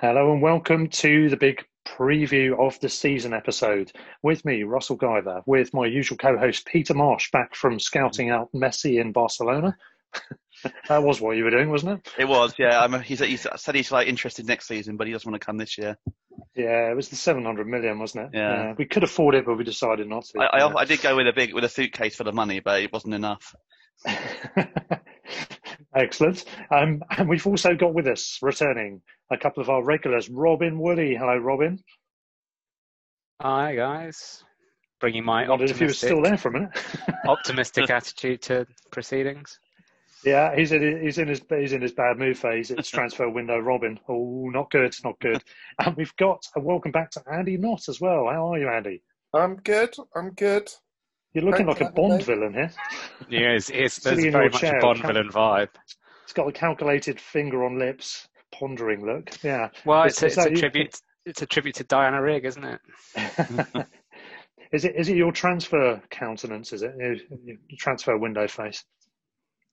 Hello and welcome to the big preview of the season episode. With me, Russell Guyver, with my usual co host, Peter Marsh, back from scouting out Messi in Barcelona. that was what you were doing, wasn't it? It was, yeah. I'm, he's, he's said he's like interested next season, but he doesn't want to come this year. Yeah, it was the 700 million, wasn't it? Yeah. Uh, we could afford it, but we decided not to. I, I, I did go with a big with a suitcase full of money, but it wasn't enough. Excellent. Um, and we've also got with us, returning, a couple of our regulars, Robin Woody. Hello, Robin. Hi guys, bringing my Wondered if you were optimistic, still there for a minute. optimistic attitude to proceedings. Yeah, he's in he's in his he's in his bad mood phase. It's transfer window, Robin. Oh, not good, not good. And we've got a welcome back to Andy Knott as well. How are you, Andy? I'm good. I'm good. You're looking Thanks like a Bond me. villain here. Yeah, it's, it's there's in very much chair, a Bond count- villain vibe. It's got a calculated finger on lips, pondering look. Yeah. Well, Is- it's, a, it's a you? tribute. It's a tribute to Diana Rigg, isn't it? is it is it your transfer countenance? Is it your your transfer window face?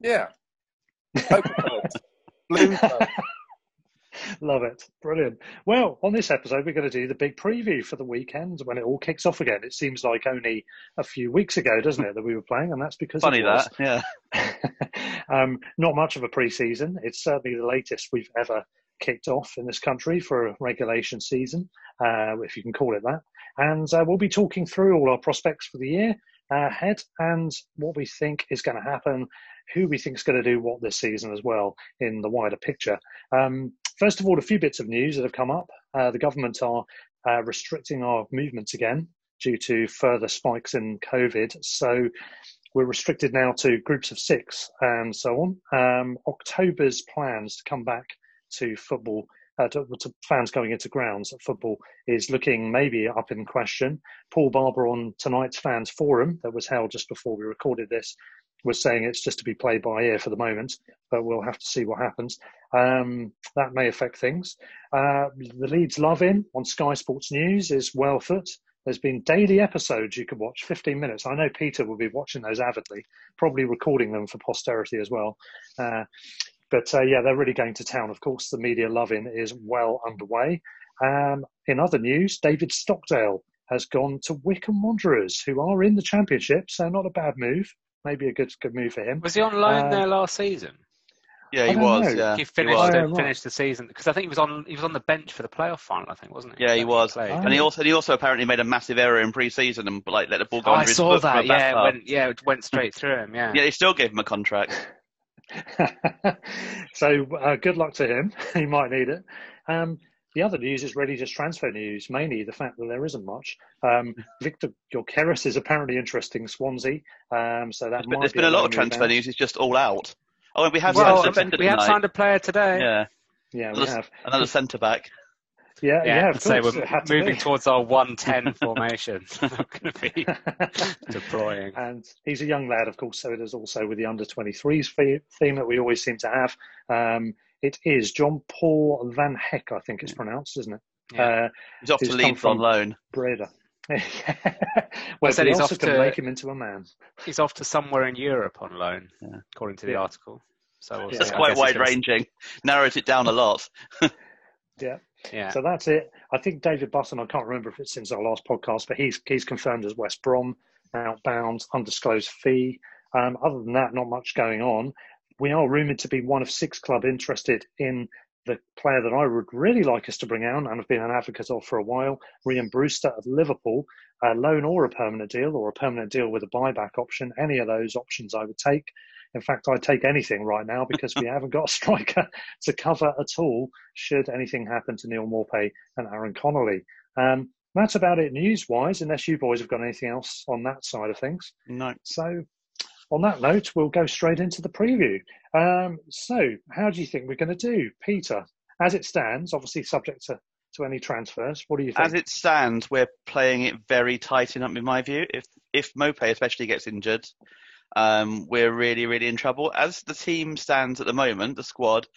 Yeah. Poker cards. Blue cards. Love it. Brilliant. Well, on this episode, we're going to do the big preview for the weekend when it all kicks off again. It seems like only a few weeks ago, doesn't it, that we were playing, and that's because Funny that, yeah. um, not much of a pre-season. It's certainly the latest we've ever kicked off in this country for a regulation season, uh, if you can call it that. And uh, we'll be talking through all our prospects for the year uh, ahead and what we think is going to happen, who we think is going to do what this season as well in the wider picture. Um, first of all, a few bits of news that have come up. Uh, the government are uh, restricting our movements again due to further spikes in COVID. So we're restricted now to groups of six and so on. Um, October's plans to come back to football, uh, to, to fans going into grounds at football, is looking maybe up in question. Paul Barber on tonight's fans forum that was held just before we recorded this was saying it's just to be played by ear for the moment, but we'll have to see what happens. Um, that may affect things. Uh, the Leeds love in on Sky Sports News is well afoot. There's been daily episodes you can watch, 15 minutes. I know Peter will be watching those avidly, probably recording them for posterity as well. Uh, but uh, yeah, they're really going to town. Of course, the media loving is well underway. Um, in other news, David Stockdale has gone to Wycombe Wanderers, who are in the Championship, so not a bad move. Maybe a good good move for him. Was he on loan Uh, there last season? Yeah, he was. Yeah, he he finished was. the, Oh, finished the season because I think he was on he was on the bench for the playoff final. I think wasn't he? Yeah, he That was. played. And he also he also apparently made a massive error in pre-season and like let the ball go Oh, I saw that. Yeah, went, yeah, it went straight through him. Yeah. Yeah, they still gave him a contract. so uh, good luck to him. he might need it. Um, the other news is really just transfer news, mainly the fact that there isn't much. Um, Victor Gyokeres is apparently interesting Swansea, um, so that But might there's be been a lot of transfer move news. It's just all out. Oh, and we have Well, signed a defender we have tonight. signed a player today. Yeah, Yeah, we have. another centre back. Yeah, yeah, of so course. we're it to moving be. towards our 110 formation. We're not going to be deploying. And he's a young lad, of course, so it is also with the under 23s fe- theme that we always seem to have. Um, it is John Paul Van Heck, I think it's pronounced, isn't it? Yeah. Uh, He's off to who's come Leeds on loan. Breda. well, said he's off can to- make him into a man. He's off to somewhere in Europe on loan, Yeah. according to the Yeah. article. So we'll Yeah. That's quite guess he's wide gonna- ranging. Narrowed it down a lot. Yeah. Yeah. So that's it. I think David Button, I can't remember if it's since our last podcast, but he's he's confirmed as West Brom, outbound, undisclosed fee. Um, other than that, not much going on. We are rumoured to be one of six club interested in the player that I would really like us to bring out and have been an advocate of for a while, Rhian Brewster of Liverpool, a loan or a permanent deal, or a permanent deal with a buyback option. Any of those options I would take. In fact, I'd take anything right now because we haven't got a striker to cover at all should anything happen to Neal Maupay and Aaron Connolly. Um, that's about it news wise, unless you boys have got anything else on that side of things. No. So, on that note, we'll go straight into the preview. Um, so, how do you think we're going to do, Peter? As it stands, obviously subject to, to any transfers, what do you think? As it stands, we're playing it very tight in, my view. If if Mope especially gets injured, um, we're really, really in trouble. As the team stands at the moment, the squad,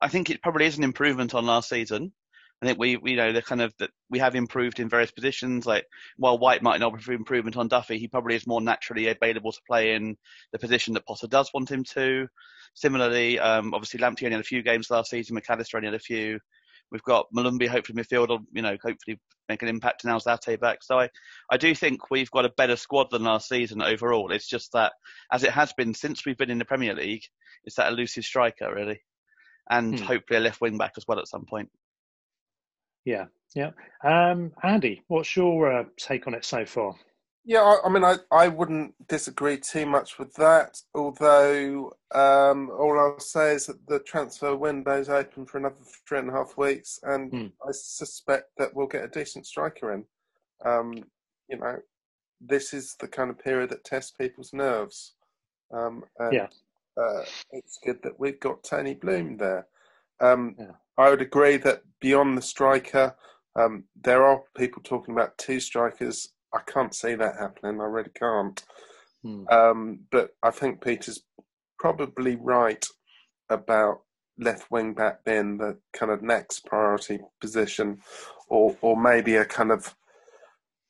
I think it probably is an improvement on last season. I think we, we you know, the kind of that we have improved in various positions. Like while White might not have improvement on Duffy, he probably is more naturally available to play in the position that Potter does want him to. Similarly, um, obviously Lamptey only had a few games last season. Mac Allister only had a few. We've got Molumby, hopefully midfield, you know, hopefully make an impact. And now Zate back. So I, I do think we've got a better squad than last season overall. It's just that, as it has been since we've been in the Premier League, it's that elusive striker really, and Hmm. hopefully a left wing back as well at some point. Yeah, yeah. Um, Andy, what's your uh, take on it so far? Yeah, I, I mean, I, I wouldn't disagree too much with that. Although, um, all I'll say is that the transfer window's open for another three and a half weeks, and Hmm. I suspect that we'll get a decent striker in. Um, you know, this is the kind of period that tests people's nerves. Um, and, Yeah. uh, it's good that we've got Tony Bloom there. Um, Yeah. I would agree that beyond the striker, um, there are people talking about two strikers. I can't see that happening. I really can't. Hmm. Um, but I think Peter's probably right about left wing back being the kind of next priority position, or or maybe a kind of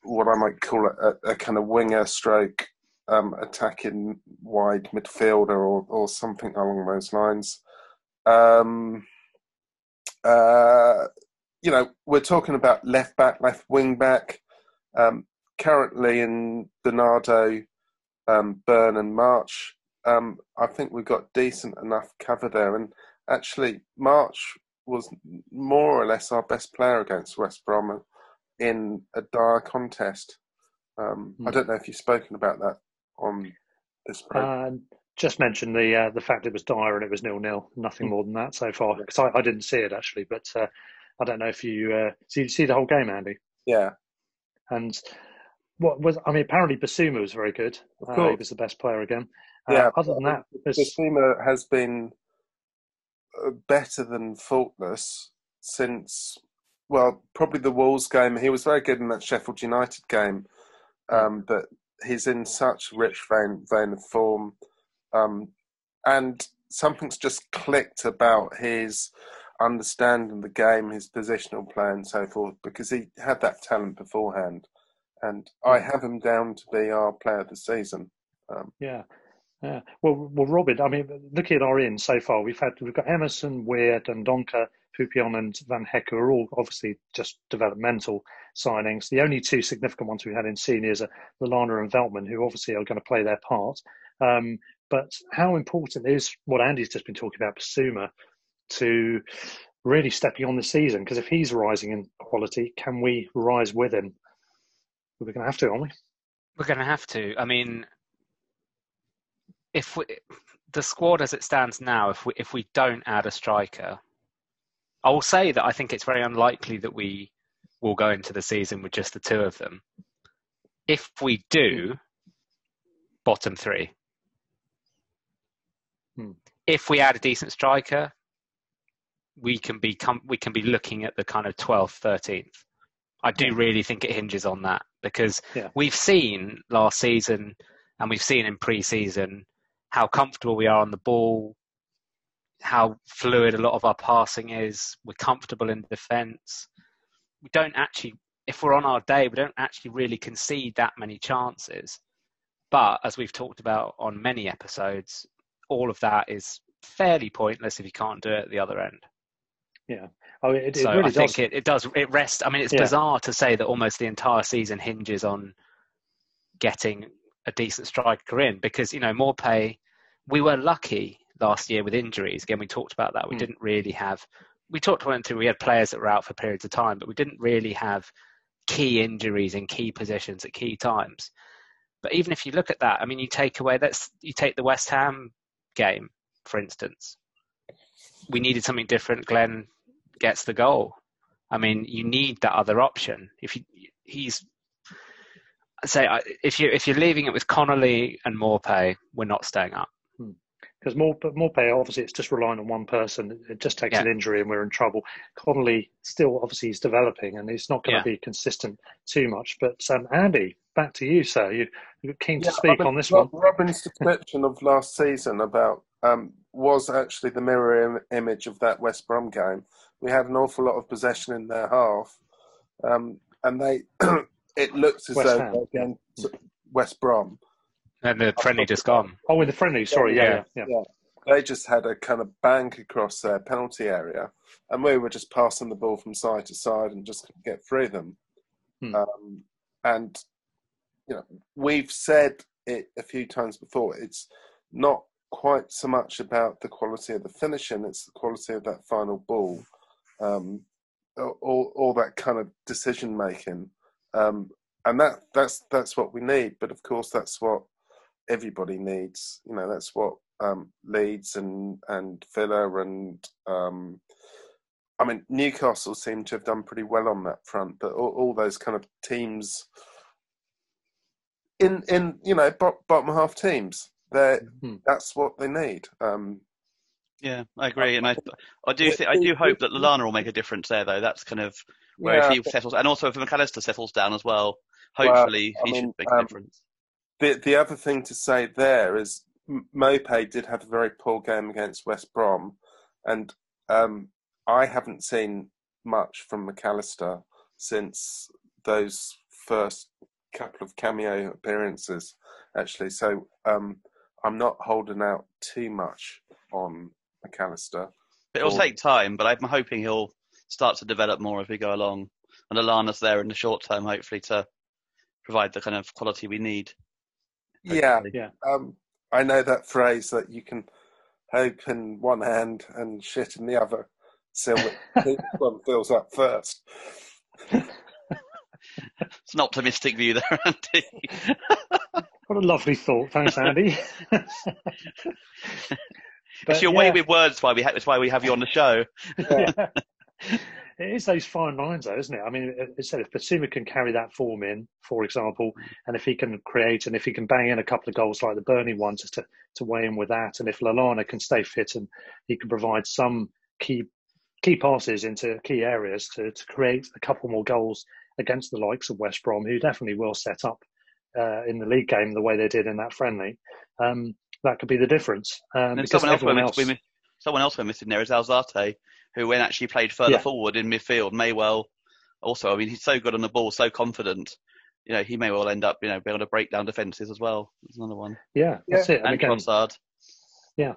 what I might call a, a kind of winger stroke um, attacking wide midfielder or or something along those lines. Um, uh, you know, we're talking about left back, left wing back. Um, currently in Bernardo, um, Burn, and March, um, I think we've got decent enough cover there. And actually, March was more or less our best player against West Brom in a dire contest. Um, I Hmm. don't know if you've spoken about that on this program. Just mentioned the uh, the fact it was dire and it was nil nil. Nothing more than that so far. Because I, I didn't see it actually, but uh, I don't know if you uh, see see the whole game, Andy. yeah, And what was I mean? Apparently, Bissouma was very good. Of Uh, he was the best player again. Uh, yeah. other than that, Bissouma has been uh, better than faultless since, well, probably the Wolves game. He was very good in that Sheffield United game, um, but he's in such rich vein, vein of form. Um, and something's just clicked about his understanding of the game, his positional play, and so forth, because he had that talent beforehand. And I have him down to be our player of the season. Um, yeah. Yeah. Well, well, Robin. I mean, looking at our in so far, we've had we've got Emerson, Weir, Dundonka, Peupion, and Van Heck, are all obviously just developmental signings. The only two significant ones we had in seniors are Lallana and Veltman, who obviously are going to play their part. Um, but how important is what Andy's just been talking about, Bissouma, to really stepping on the season? Because if he's rising in quality, can we rise with him? We're going to have to, aren't we? We're going to have to. I mean, if we, the squad as it stands now, if we if we don't add a striker, I will say that I think it's very unlikely that we will go into the season with just the two of them. If we do, bottom three. Hmm. If we add a decent striker, we can be com- we can be looking at the kind of 12th, 13th. I do really think it hinges on that because Yeah. we've seen last season and we've seen in pre-season how comfortable we are on the ball, how fluid a lot of our passing is. We're comfortable in defence. We don't actually, if we're on our day, we don't actually really concede that many chances. But as we've talked about on many episodes, all of that is fairly pointless if you can't do it at the other end. Yeah. Oh, it, it so really I think does. it, it does it rests. I mean, it's Yeah. bizarre to say that almost the entire season hinges on getting a decent striker in because you know Maupay. We were lucky last year with injuries. Again, we talked about that. We Hmm. didn't really have. We talked about it. We had players that were out for periods of time, but we didn't really have key injuries in key positions at key times. But even if you look at that, I mean, you take away that's you take the West Ham game, for instance. We needed something different. Glenn gets the goal. I mean, you need that other option. If you, he's I'd say if you if you're leaving it with Connolly and Maupay, we're not staying up. Because more but Maupay obviously it's just relying on one person. It just takes Yeah. an injury and we're in trouble. Connolly still obviously is developing and he's not going Yeah. to be consistent too much. But um, Andy, back to you, sir. You, you're keen to Yeah, speak Robin- on this Rob- one. Robin's description of last season about um, was actually the mirror Im- image of that West Brom game. We had an awful lot of possession in their half, um, and they it looks as West though Ham, they're West Brom. And the friendly just gone. Oh, in the friendly, sorry, yeah, yeah, yeah. They just had a kind of bank across their penalty area, and we were just passing the ball from side to side and just couldn't get through them. Hmm. Um, and you know, we've said it a few times before. It's not quite so much about the quality of the finishing; it's the quality of that final ball, um, all, all that kind of decision making, um, and that that's that's what we need. But of course, that's what everybody needs. You know, that's what um, Leeds and and Villa and um, I mean Newcastle seem to have done pretty well on that front. But all, all those kind of teams in in you know bottom half teams, they Hmm. that's what they need. Um, Yeah, I agree, and I I do think, I do hope that Lallana will make a difference there, though. That's kind of where Yeah, if he settles, and also if Mac Allister settles down as well, Well, hopefully I he mean, should make a um, difference. The the other thing to say there is Mope did have a very poor game against West Brom, and um, I haven't seen much from Mac Allister since those first couple of cameo appearances, actually. So um, I'm not holding out too much on Mac Allister. It'll Or- take time, but I'm hoping he'll start to develop more as we go along, and Lallana's there in the short term, hopefully to provide the kind of quality we need. Yeah, hopefully. Yeah. um, I know that phrase that you can hope in one hand and shit in the other. So which one fills up first? It's an optimistic view there, Andy. What a lovely thought. Thanks, Andy. it's your way with words. Why we ha- it's why we have you on the show. yeah. It is those fine lines, though, isn't it? I mean, it- it's said if Bissouma can carry that form in, for example, and if he can create and if he can bang in a couple of goals like the Burnley one, just to, to weigh in with that, and if Lallana can stay fit and he can provide some key key passes into key areas to, to create a couple more goals against the likes of West Brom, who definitely will set up uh, in the league game the way they did in that friendly, um, that could be the difference. Um, And because everyone else, we someone else we're missing there is Alzate, who when actually played further Yeah. forward in midfield may well also. I mean, he's so good on the ball, so confident. You know, he may well end up, you know, being able to break down defences as well. There's another one. yeah, that's it. And And again, Trossard. Yeah,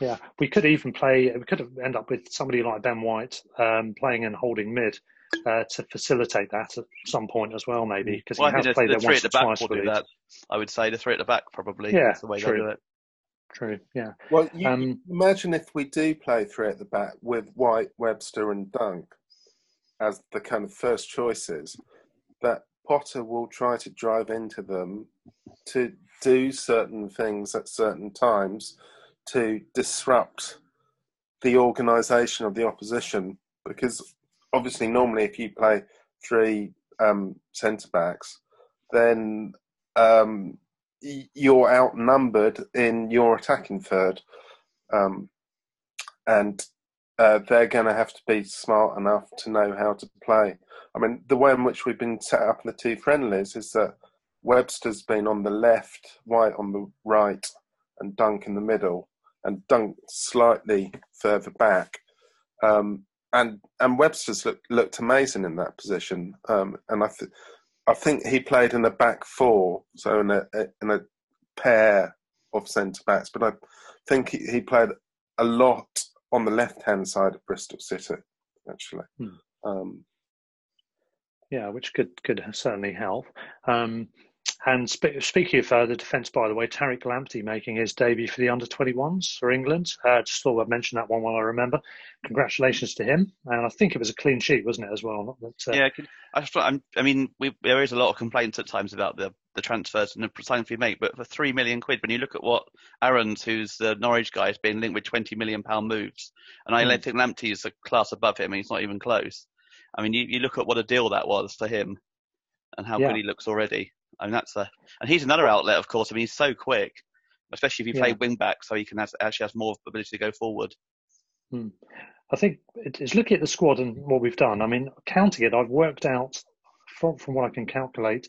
yeah. We could even play. We could end up with somebody like Ben White um, playing and holding mid uh, to facilitate that at some point as well, maybe because Well, he has think played the, there three once at or the back twice. will do that. I would say the three at the back probably. Yeah, That's the way true. they'll do it. True. Yeah. Well, you, Um, imagine if we do play three at the back with White, Webster, and Dunk as the kind of first choices, that Potter will try to drive into them to do certain things at certain times to disrupt the organisation of the opposition. Because obviously, normally, if you play three um, centre backs, then um, you're outnumbered in your attacking third. Um, and uh, they're going to have to be smart enough to know how to play. I mean, the way in which we've been set up in the two friendlies is that Webster's been on the left, White on the right, and Dunk in the middle, and Dunk slightly further back. Um, and and Webster's looked looked amazing in that position. Um, and I I think he played in a back four, so in a in a pair of centre backs. But I think he, he played a lot on the left hand side of Bristol City, actually. Hmm. Um, yeah, which could could certainly help. Um, and sp- speaking of uh, the defence, by the way, Tariq Lamptey making his debut for the under 21s for England. Uh, just thought I'd mention that one while I remember. Congratulations to him. And I think it was a clean sheet, wasn't it, as well? That, uh... Yeah, I, just, I mean, we, there is a lot of complaints at times about the, the transfers and the signings we make, but for three million quid, when you look at what Aarons, who's the Norwich guy, has been linked with 20 million pound moves, and I mm. think Lamptey is a class above him, and he's not even close. I mean, you, you look at what a deal that was for him and how yeah. good he looks already. I mean, that's a, and he's another outlet, of course. I mean, he's so quick, especially if you play yeah. wing back, so he can have, actually has more ability to go forward. Hmm. I think it's looking at the squad and what we've done. I mean, counting it, I've worked out from from what I can calculate,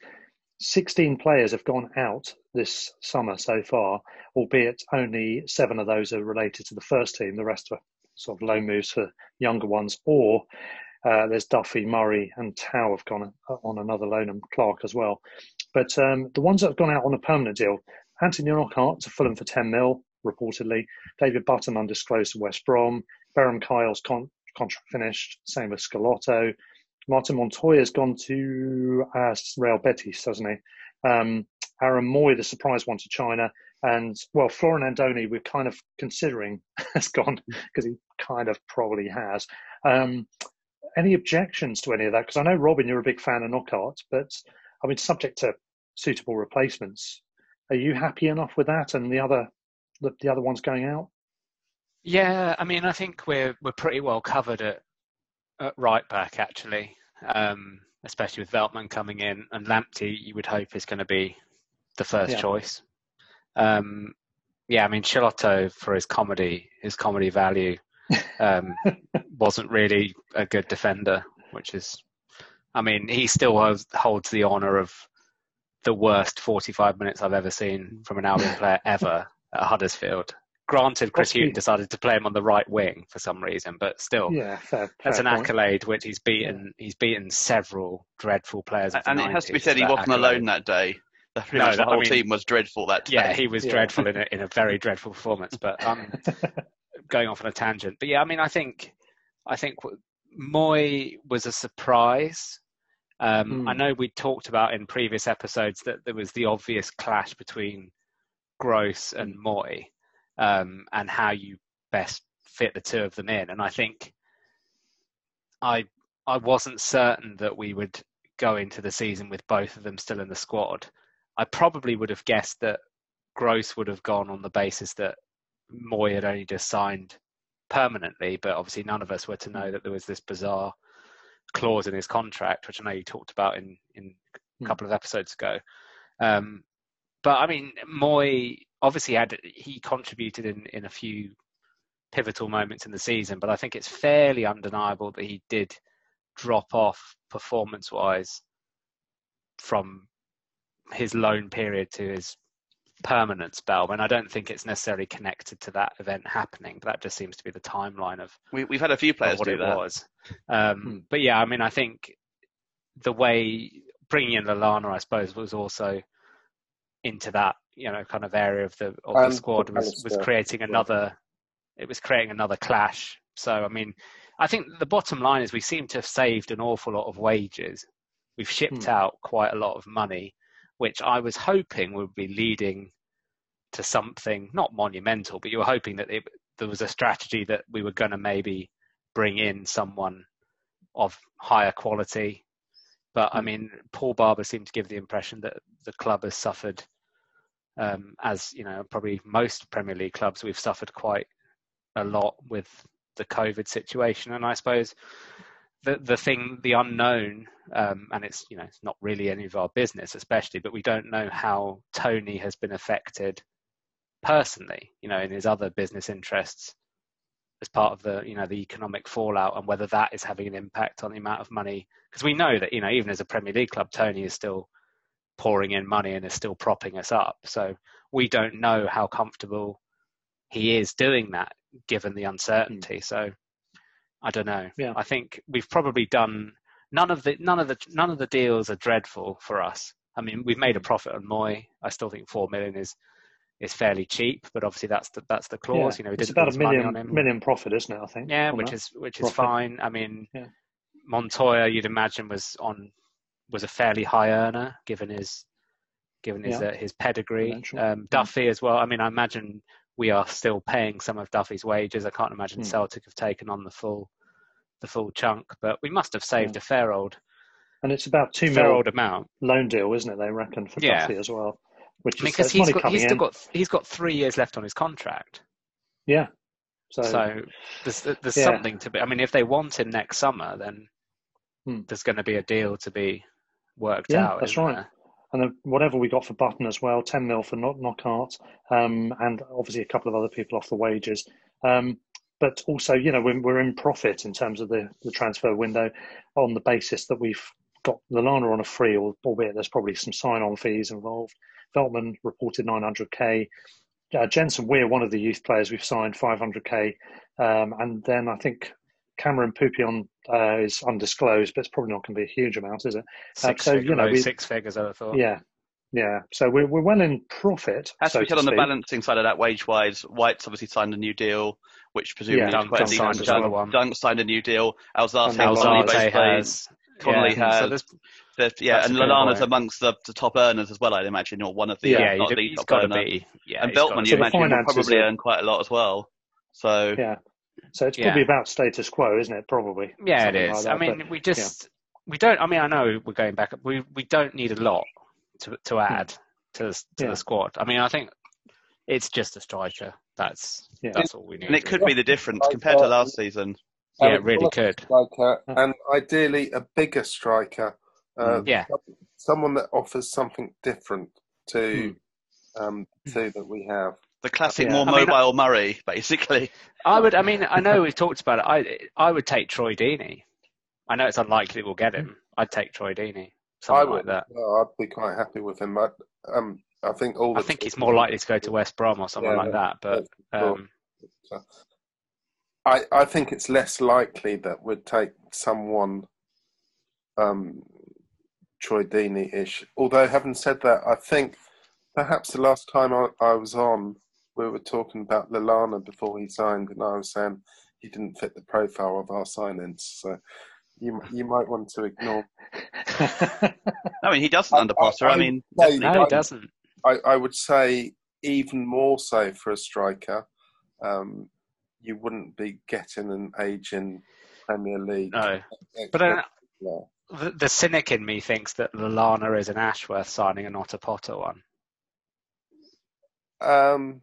16 players have gone out this summer so far, albeit only seven of those are related to the first team. The rest are sort of loan moves for younger ones, or uh, there's Duffy, Murray, and Tau have gone on another loan, and Clark as well. But um, the ones that have gone out on a permanent deal, Anthony Knockaert to Fulham for 10 mil, reportedly. David Button undisclosed to West Brom. Beram Kayal's con- contract finished. Same with Schelotto. Martin Montoya's gone to uh, Real Betis, hasn't he? Um, Aaron Mooy, the surprise one to China. And, well, Florin Andone, we're kind of considering has gone because he kind of probably has. Um, any objections to any of that? Because I know, Robin, you're a big fan of Knockaert, but I mean, subject to suitable replacements, are you happy enough with that and the other the, the other ones going out? Yeah, I mean, I think we're we're pretty well covered at, at right back actually, um, especially with Veltman coming in and Lamptey. You would hope is going to be the first yeah. choice. Um, yeah, I mean, Schelotto for his comedy, his comedy value, um, wasn't really a good defender, which is, I mean, he still has, holds the honour of the worst 45 minutes I've ever seen from an Albion player ever at Huddersfield. Granted, Chris Hughton decided to play him on the right wing for some reason, but still, yeah, fair, fair that's an point. accolade which he's beaten. Yeah. He's beaten several dreadful players. and it has to be said, he wasn't accolade. alone that day. The, no, the whole I mean, team was dreadful that day. Yeah, he was yeah. dreadful in a, in a very dreadful performance. But um, going off on a tangent, but yeah, I mean, I think I think Mooy was a surprise. Um, mm. I know we talked about in previous episodes that there was the obvious clash between Gross and Mooy um, and how you best fit the two of them in. And I think I I wasn't certain that we would go into the season with both of them still in the squad. I probably would have guessed that Gross would have gone on the basis that Mooy had only just signed permanently, but obviously none of us were to know that there was this bizarre clause in his contract, which I know you talked about in, in a hmm. couple of episodes ago. Um, but I mean, Mooy obviously had he contributed in, in a few pivotal moments in the season, but I think it's fairly undeniable that he did drop off performance wise from his loan period to his permanent spell. And I don't think it's necessarily connected to that event happening, but that just seems to be the timeline of we, have had a few players what do it that. was. Um, hmm. But yeah, I mean, I think the way bringing in Lallana, I suppose, was also into that you know kind of area of the of the squad was was creating another. It was creating another clash. So I mean, I think the bottom line is we seem to have saved an awful lot of wages. We've shipped Hmm. out quite a lot of money, which I was hoping would be leading to something not monumental, but you were hoping that it, there was a strategy that we were going to maybe bring in someone of higher quality. But I Hmm. mean, Paul Barber seemed to give the impression that the club has suffered, um, as you know, probably most Premier League clubs, we've suffered quite a lot with the COVID situation. And I suppose the the thing, the unknown, um, and it's you know it's not really any of our business, especially, but we don't know how Tony has been affected personally, you know, in his other business interests as part of the you know the economic fallout and whether that is having an impact on the amount of money because we know that you know even as a Premier League club, Tony is still pouring in money and is still propping us up. So we don't know how comfortable he is doing that given the uncertainty. So I don't know. Yeah. I think we've probably done none of the none of the none of the deals are dreadful for us. I mean, we've made a profit on Mooy. I still think four million is is fairly cheap, but obviously that's the that's the clause. Yeah. You know, it's about a lose money on million million profit, isn't it? I think. Yeah, which that. is which is fine. I mean, Yeah. Montoya, you'd imagine was on was a fairly high earner given his given his Yeah. uh, his pedigree. Um, Duffy as well. I mean, I imagine we are still paying some of Duffy's wages. I can't imagine Hmm. Celtic have taken on the full the full chunk, but we must have saved a fair old And it's about two fair old amount. loan deal, isn't it? They reckon for Yeah. Duffy as well, which I mean, is because he's got he's still in. got he's got three years left on his contract. yeah. So, So there's there's Yeah. something to be. I mean, if they want him next summer, then Hmm. there's going to be a deal to be worked yeah, out. that's right. there? And then whatever we got for Button as well, ten mil for Knock Knockaert, um, and obviously a couple of other people off the wages. Um, but also, you know, we're, we're in profit in terms of the, the transfer window on the basis that we've got Lallana on a free, albeit there's probably some sign-on fees involved. Veltman reported 900k. Uh, Jensen Weir, one of the youth players we've signed, 500k, um, and then I think Cameron Peupion uh, is undisclosed, but it's probably not going to be a huge amount, is it? Uh, Six, so figure, you know, we, six figures, I thought. yeah, yeah. So we're we're well in profit. Has so to be said to on the balancing side of that wage wise, White's obviously signed a new deal, which presumably Yeah, quite Dunk decent signed chunk. another one. Dunk signed a new deal. Alzate And and Connolly Alzate both played. has. Connolly yeah, has. So there's, There's- yeah, That's and a good Lallana's amongst the, the top earners as well, I'd imagine, or one of the Yeah, uh, yeah, not the top got to earner. be. Yeah, and he's Beltman, you So imagine, will probably are- earn quite a lot as well. So Yeah. So it's Yeah. probably about status quo, isn't it? Probably. Yeah, it Something is. like that, I mean, but- we just we don't. I mean, I know we're going back. We we don't need a lot to to add to the, to Yeah. the squad. I mean, I think it's just a striker. That's Yeah. that's all we need. and it could really. be the difference compared to last season. Yeah, And it really could. Striker, and ideally a bigger striker. Uh, Mm. Yeah. Someone that offers something different to Hmm. um, two that we have. The classic, Yeah. more I mean, mobile Murray, basically. I would. I mean, I know we've talked about it. I I would take Troy Deeney. I know it's unlikely we'll get him. I'd take Troy Deeney, I something would. like that. well, I'd be quite happy with him. I, um, I think all. I think he's more likely to go to West Brom or something Yeah, like that. But um, I, I think it's less likely that we'd take someone um, Troy Deeney-ish. Although, having said that, I think perhaps the last time I, I was on, we were talking about Lallana before he signed, and I was saying he didn't fit the profile of our signings. So you you might want to ignore. I mean, he doesn't under Potter. I, mean, say- no, he doesn't. I, I would say even more so for a striker. Um, you wouldn't be getting an aging Premier League. No, but uh, the, the cynic in me thinks that Lallana is an Ashworth signing and not a Potter one. Um,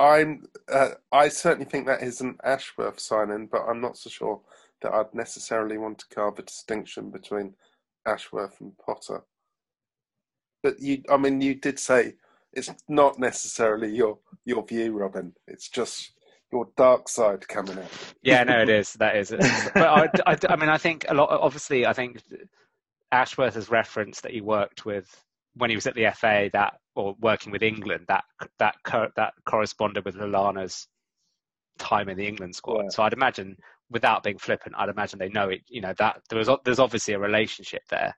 I'm. Uh, I certainly think that is an Ashworth signing, but I'm not so sure that I'd necessarily want to carve a distinction between Ashworth and Potter. But you, I mean, you did say it's not necessarily your your view, Robin. It's just your dark side coming out. Yeah, no, it is. That is. But I, I, I mean, I think a lot. Obviously, I think Ashworth has referenced that he worked with when he was at the FA that or working with England that that co- that corresponded with Lallana's time in the England squad. Yeah. So I'd imagine, without being flippant, I'd imagine they know it. You know that there was there's obviously a relationship there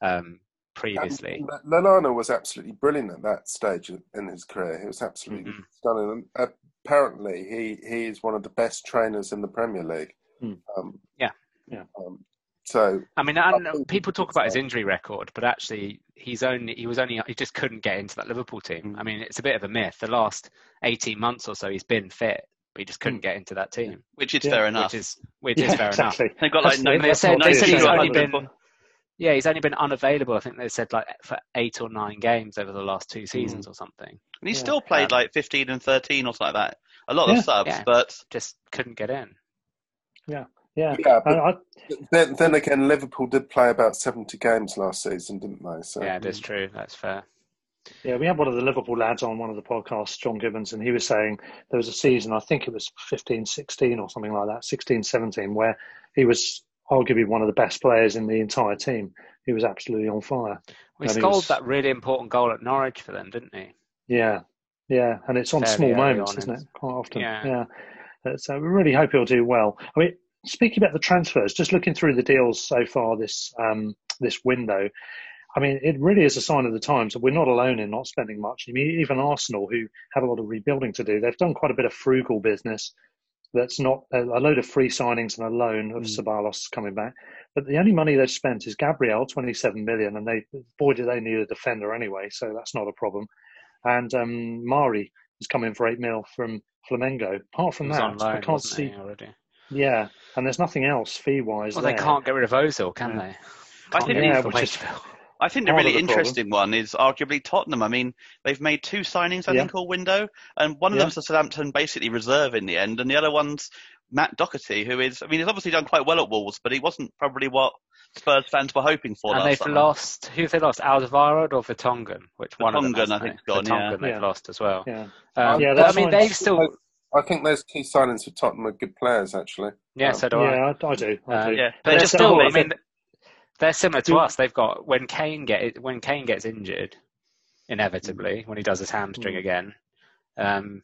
um, previously. Lallana was absolutely brilliant at that stage in his career. He was absolutely Mhm. stunning. And apparently, he, he is one of the best trainers in the Premier League. Hmm. Um, Yeah. Yeah. Um, so I mean, I I know people talk about his injury record, but actually, he's only he was only he just couldn't get into that Liverpool team. Mm. I mean, it's a bit of a myth. The last eighteen months or so, he's been fit, but he just couldn't Mm. get into that team, which is Yeah, fair enough. which is which yeah, is fair enough. They've got like no, they said- they said he's only been- Yeah, he's only been unavailable. I think they said like for eight or nine games over the last two seasons or something. and he's Yeah. still played Um, like 15 and 13 or something like that. A lot Yeah. of subs, Yeah. but Just couldn't get in. Yeah. Yeah, I, but- I, then, then again, Liverpool did play about seventy games last season, didn't they? So Yeah, it is true. That's fair. Yeah, we had one of the Liverpool lads on one of the podcasts, John Gibbons, and he was saying there was a season, I think it was 15 16 or something like that, 16 17, where he was arguably one of the best players in the entire team. He was absolutely on fire. Well, he And he scored was- that really important goal at Norwich for them, didn't he? Yeah, yeah, and it's on Fairly small moments, on isn't it? Quite often. Yeah. Yeah. Uh, So we really hope he'll do well. I mean, speaking about the transfers, just looking through the deals so far this um, this window, I mean, it really is a sign of the times that we're not alone in not spending much. I mean, even Arsenal, who have a lot of rebuilding to do, they've done quite a bit of frugal business. That's not a, a load of free signings and a loan of Ceballos coming back. But the only money they've spent is Gabriel, 27 million, and they boy do they need a defender anyway, so that's not a problem. And um, Mari has come in for eight mil from Flamengo. Apart from that, loan, I can't see. already? Yeah, and there's nothing else fee wise. Well, they can't get rid of Ozil, can they? I Can't think yeah, which the is- I think the really the problem. interesting one is arguably Tottenham. I mean, they've made two signings, I Yeah. think, all window, and one of Yeah. them's a Southampton basically reserve in the end, and the other one's Matt Doherty, who is, I mean, he's obviously done quite well at Wolves, but he wasn't probably what Spurs fans were hoping for And last they've summer. lost. Who have they lost? Alderweireld or Vertonghen? Which one of them? Vertonghen, I they? think, gone, yeah. Vertonghen they've Yeah. lost as well. Yeah, Um, Yeah, but, I mean, they've still. I think those key signings for Tottenham are good players, actually. Yeah, Um, so do I. yeah, I, I do. I Uh, do. yeah, But They they're just still. I mean, they're similar to us. They've got when Kane get when Kane gets injured, inevitably when he does his hamstring Mm. again. Um,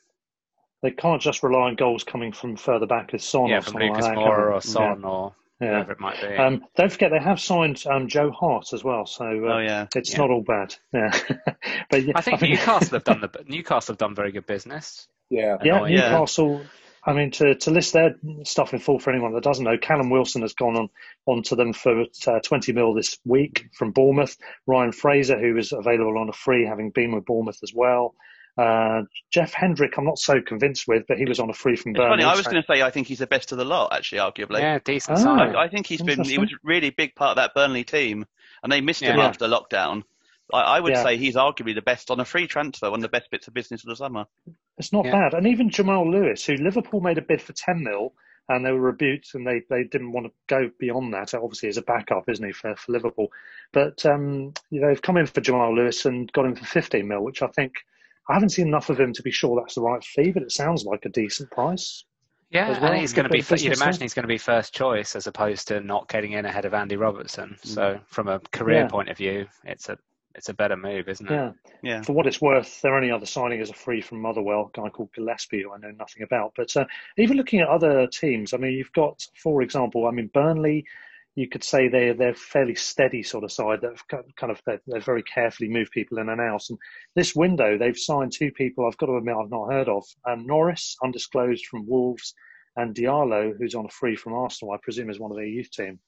They can't just rely on goals coming from further back as Son yeah, or from something Lucas like that. Moura or they? Son or Yeah. whoever it might be. Um, don't forget they have signed um, Joe Hart as well, so uh, Oh, yeah. it's Yeah. not all bad. Yeah, but yeah, I think Newcastle have done the Newcastle have done very good business. Yeah. Yeah, Annoying. Newcastle. I mean, to, to list their stuff in full for anyone that doesn't know, Callum Wilson has gone on onto them for uh, 20 mil this week from Bournemouth. Ryan Fraser, who is available on a free, having been with Bournemouth as well. Uh, Jeff Hendrick, I'm not so convinced with, but he was on a free from It's Burnley. funny, I was going to say I think he's the best of the lot, actually, arguably. Yeah, decent Oh. sign. I, I think he's been, he was a really big part of that Burnley team, and they missed him Yeah. after lockdown. I, I would Yeah. say he's arguably the best on a free transfer, one of the best bits of business of the summer. It's not Yeah. bad. And even Jamal Lewis, who Liverpool made a bid for 10 mil, and they were rebuked and they, they didn't want to go beyond that. Obviously, as a backup, isn't he, for, for Liverpool? But um, you know, they've come in for Jamal Lewis and got him for 15 mil, which I think I haven't seen enough of him to be sure that's the right fee, but it sounds like a decent price. Yeah, well. and he's going to be. Good bit of You'd business imagine there. he's going to be first choice as opposed to not getting in ahead of Andy Robertson. So, from a career Yeah. point of view, it's a it's a better move, isn't it? Yeah. Yeah. For what it's worth, their only other signing is a free from Motherwell, a guy called Gillespie, who I know nothing about. But uh, even looking at other teams, I mean, you've got, for example, I mean, Burnley, you could say they're they're fairly steady sort of side that have kind of they've, they've very carefully moved people in and out. And this window, they've signed two people I've got to admit I've not heard of: um, Norris, undisclosed from Wolves, and Diallo, who's on a free from Arsenal. I presume is one of their youth team.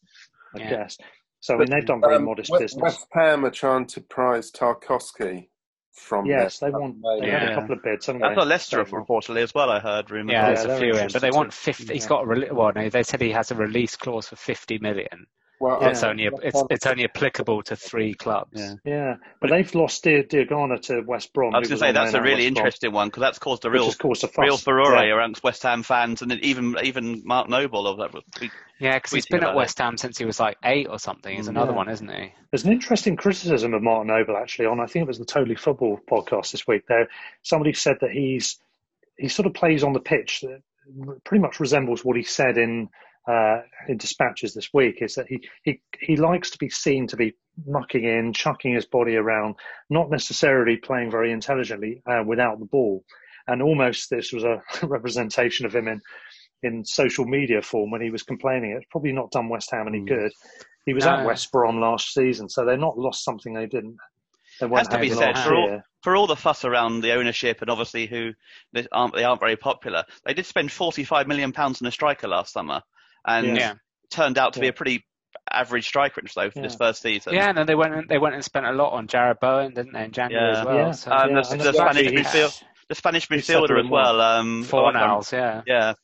I Yeah. guess. So I mean, they've done very Um, modest West, business. West Ham are trying to prize Tarkowski from yes, they want. they- They had Yeah. a couple of bids, haven't I they? thought Leicester So- reportedly as well. I heard rumours. Yeah, Yeah, there's a few in, but they want fifty. He's got a rel- well, no, they said he has a release clause for fifty million. Well, Yeah. It's only it's it's only applicable to three clubs. Yeah. Yeah, but they've lost Di- Diangana to West Brom. I was going to say that's a really West Brom, interesting one because that's caused a real, has caused a fuss. real furore Yeah. amongst West Ham fans, and then even even Mark Noble of that. we- Yeah, because he's been at West Ham since he was like eight or something. He's mm, another Yeah. one, isn't he? There's an interesting criticism of Mark Noble actually on I think it was the Totally Football podcast this week. There, somebody said that he's he sort of plays on the pitch that pretty much resembles what he said in uh, in dispatches this week. Is that he he he likes to be seen to be mucking in, chucking his body around, not necessarily playing very intelligently uh, without the ball. And almost this was a representation of him in in social media form when he was complaining. It's probably not done West Ham any good. He was at West Brom last season, so they're not lost something they didn't. They weren't Has to be said for all, for all the fuss around the ownership and obviously who they aren't they aren't very popular. They did spend 45 million pounds on a striker last summer, and Yeah. turned out to be a pretty average striker so for this first season. Yeah, and then they went and, they went and spent a lot on Jarrod Bowen, didn't they, in January Yeah. as well? Yeah. So, And Yeah, the, the Spanish midfield, the Spanish midfielder as well. well. Um, four oh, nows, yeah. Yeah.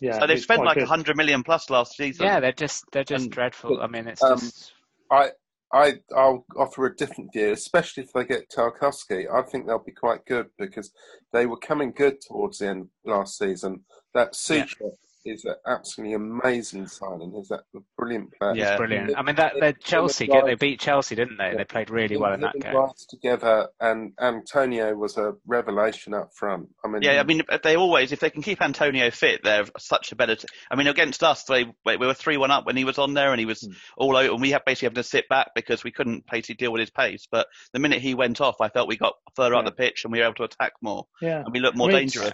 Yeah, So they've spent like good. 100 million plus last season. Yeah, they're just they're just And- dreadful. I mean, it's Um, just I, I, I'll offer a different view, especially if they get Tarkowski. I think they'll be quite good because they were coming good towards the end last season. That Sutra is an absolutely amazing signing. He's a brilliant player. He's brilliant. I mean, that they Chelsea get they beat Chelsea, didn't they? They played really well in that game. Together, and Antonio was a revelation up front. I mean, Yeah, I mean, they always, if they can keep Antonio fit, they're such a better. T- I mean, against us, they we were three one up when he was on there, and he was hmm. all over, and we had basically having to sit back because we couldn't basically deal with his pace. But the minute he went off, I felt we got further up the pitch and we were able to attack more, Yeah. and we looked more I mean, dangerous.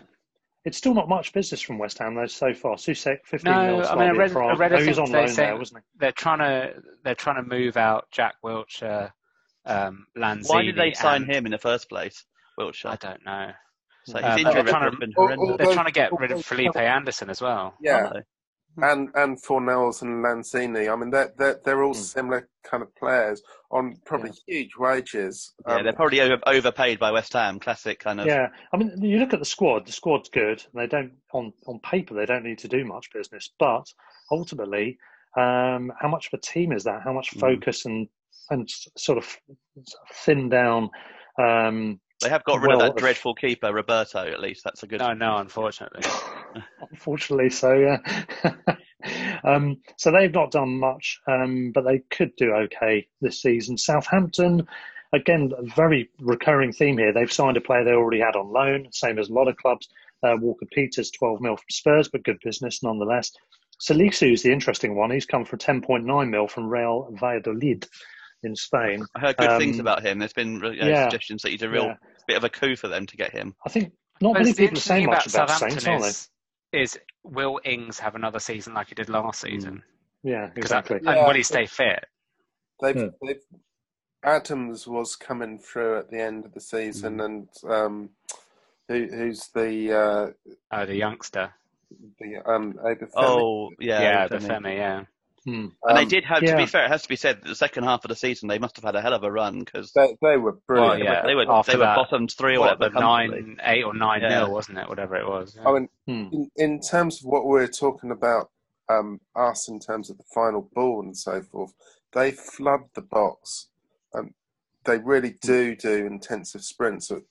It's still not much business from West Ham though so far. Souček, 15 No, mil, I mean, I read, I read a he was thing on they loan say there, wasn't they're trying to they're trying to move out Jack Wilshere, um, Lanzini. Why did they sign and- him in the first place, Wilshere? I don't know. So his they're trying to, been Al- horrendous. they're trying to get rid of Felipe Anderson as well. yeah, Aren't and and Fornals and Lanzini. I mean, they're they're, they're all similar kind of players on probably huge wages. Yeah, Um, they're probably over, overpaid by West Ham. Classic kind of. Yeah, I mean, you look at the squad. The squad's good, and they don't on on paper they don't need to do much business. But ultimately, um, how much of a team is that? How much Mm. focus and and sort of thin down? Um, They have got rid well, of that dreadful keeper, Roberto. At least that's a good. No, no, unfortunately. Unfortunately, so yeah. um, so they've not done much, um, but they could do okay this season. Southampton, again, a very recurring theme here. They've signed a player they already had on loan, same as a lot of clubs. Uh, Walker Peters, 12 mil from Spurs, but good business nonetheless. Salisu is the interesting one. He's come for 10.9 mil from Real Valladolid in Spain. I heard good things Um, about him. There's been you know, yeah. suggestions that he's a real Yeah. bit of a coup for them to get him. I think not But many people are saying much about about Saints, Southampton are they? is, is will Ings have another season like he did last season? Yeah, exactly. that- and will he stay fit? They've, Hmm. they've Adams was coming through at the end of the season, and um, who, who's the uh, Oh, the youngster. the um Obafemi? Oh yeah, Yeah, Femi. Bafemi, yeah. Hmm. And they Um, did have. To be fair, it has to be said that the second half of the season they must have had a hell of a run because They, they were Oh, brilliant. yeah. they were After they were that, bottom three or whatever. nine, eight or nine Yeah. nil, wasn't it? Whatever it was. I mean, Hmm. in, in terms of what we're talking about, um, us in terms of the final ball and so forth, they flood the box. Um, they really do do intensive sprints. So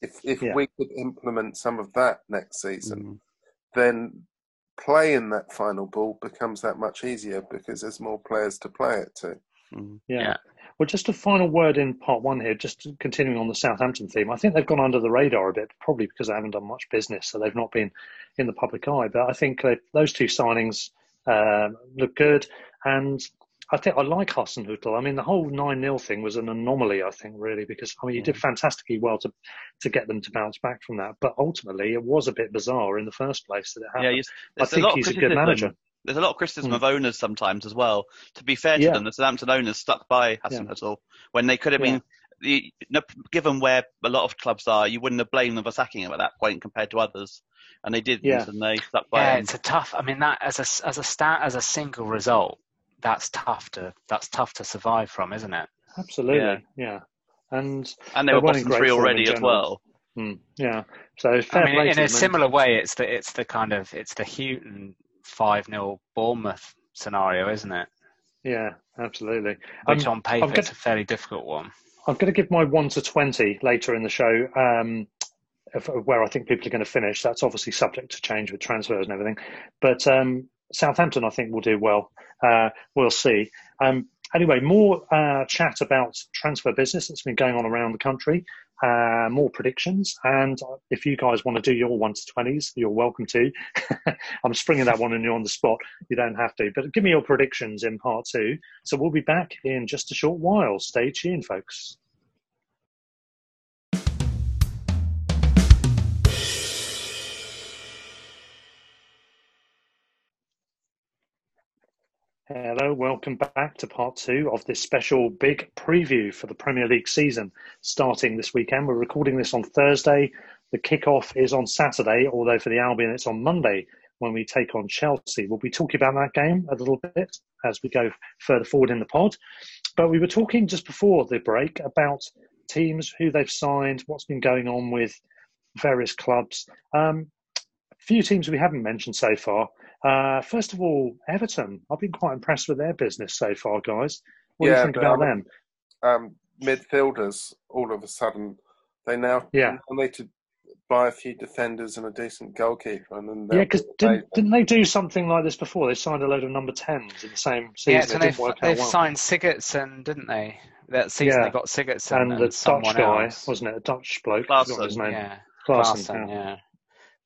if if Yeah. we could implement some of that next Mm. season, then playing that final ball becomes that much easier because there's more players to play it to. Mm. Yeah. Yeah. Well, just a final word in part one here, just continuing on the Southampton theme. I think they've gone under the radar a bit, probably because they haven't done much business, so they've not been in the public eye. But I think uh, those two signings um look good, and I think I like Hasenhüttl. I mean, the whole nine 0 thing was an anomaly, I think, really, because I mean, you did fantastically well to to get them to bounce back from that, but ultimately it was a bit bizarre in the first place that it happened. you, I there's a think he's a good manager. There's a lot of criticism Mm. of owners sometimes as well. To be fair to Yeah. them, the Southampton owners stuck by Hassan Yeah. Hussle when they could have been. The, given where a lot of clubs are, you wouldn't have blamed them for sacking him at that point compared to others, and they didn't, Yeah. and they stuck by Yeah, him. it's a tough. I mean, that as a as a stat as a single result, that's tough to that's tough to survive from, isn't it? Absolutely, Yeah. yeah. And And they they were weren't bottom three already as well. Mm, yeah. So fair I mean, play in to a them. similar way, it's the it's the kind of it's the Hughton five 0 Bournemouth scenario, isn't it? Yeah, absolutely. Which Um, on paper I'm is gonna, a fairly difficult one. I'm going to give my one to twenty later in the show. Um, of, of where I think people are going to finish. That's obviously subject to change with transfers and everything. But um, Southampton, I think, will do well. Uh, we'll see. Um, anyway, more uh, chat about transfer business that's been going on around the country. Uh, more predictions, and if you guys want to do your one to twenties, you're welcome to. I'm springing that one on you on the spot. You don't have to, but give me your predictions in part two. So we'll be back in just a short while. Stay tuned, folks. Hello, welcome back to part two of this special big preview for the Premier League season starting this weekend. We're recording this on Thursday. The kickoff is on Saturday, although for the Albion it's on Monday when we take on Chelsea. We'll be talking about that game a little bit as we go further forward in the pod. But we were talking just before the break about teams, who they've signed, what's been going on with various clubs. Um, a few teams we haven't mentioned so far. Uh, first of all, Everton. I've been quite impressed with their business so far, guys. What do you think about I them? Um, midfielders, all of a sudden, they now Yeah. need to buy a few defenders and a decent goalkeeper, and then Yeah, because didn't, didn't they do something like this before? They signed a load of number tens in the same season. Yeah, so they've, work out they've well. signed Sigurdsson, didn't they? That season Yeah. they got Sigurdsson and and, the Dutch someone guy, else. wasn't it? A Dutch bloke. I his name. Yeah, Klaassen, Klaassen, yeah. yeah.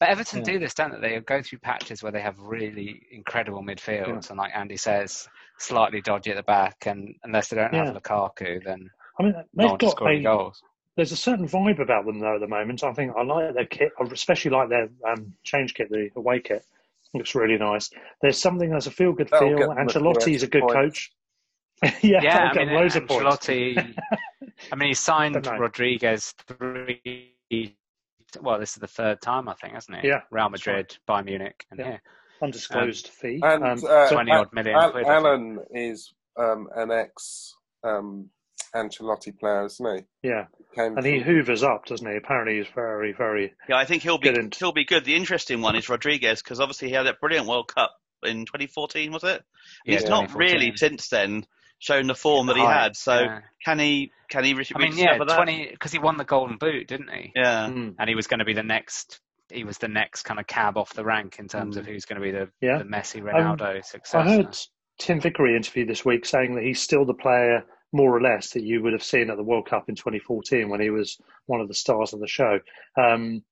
But Everton Yeah. do this, don't they? They go through patches where they have really incredible midfields, and like Andy says, slightly dodgy at the back, and unless they don't Yeah. have Lukaku, then I mean, no they've one to got a, goals. there's a certain vibe about them though at the moment. I think I like their kit, I especially like their um, change kit, the away kit. Looks really nice. There's something that's a feel good feel. get them a Ancelotti's a good extra coach. yeah, Yeah, I'll I get mean, loads of points. Ancelotti. I mean, he signed Rodriguez three. Well, this is the third time, I think, hasn't it? Yeah, Real that's right. Madrid, Bayern Munich, and Yeah. here. Undisclosed fee. And Um, uh, 20 odd million Al- quid, Allan is um, an ex um, Ancelotti player, isn't he? yeah, Came and he hoovers up, doesn't he? Apparently, he's very, very. Yeah, I think he'll be Good he'll be good. The interesting one is Rodriguez because obviously he had that brilliant World Cup in 2014, was it? Yeah, He's not really since then shown the form that he had. So yeah. can he can he re- I mean, yeah, rediscover that? twenty because he won the Golden Boot, didn't he? Yeah, Mm. And he was going to be the next. He was the next kind of cab off the rank in terms of who's going to be the, Yeah. the Messi Um, Ronaldo successor. I heard Tim Vickery interview this week saying that he's still the player, more or less, that you would have seen at the World Cup in 2014 when he was one of the stars of the show. Um,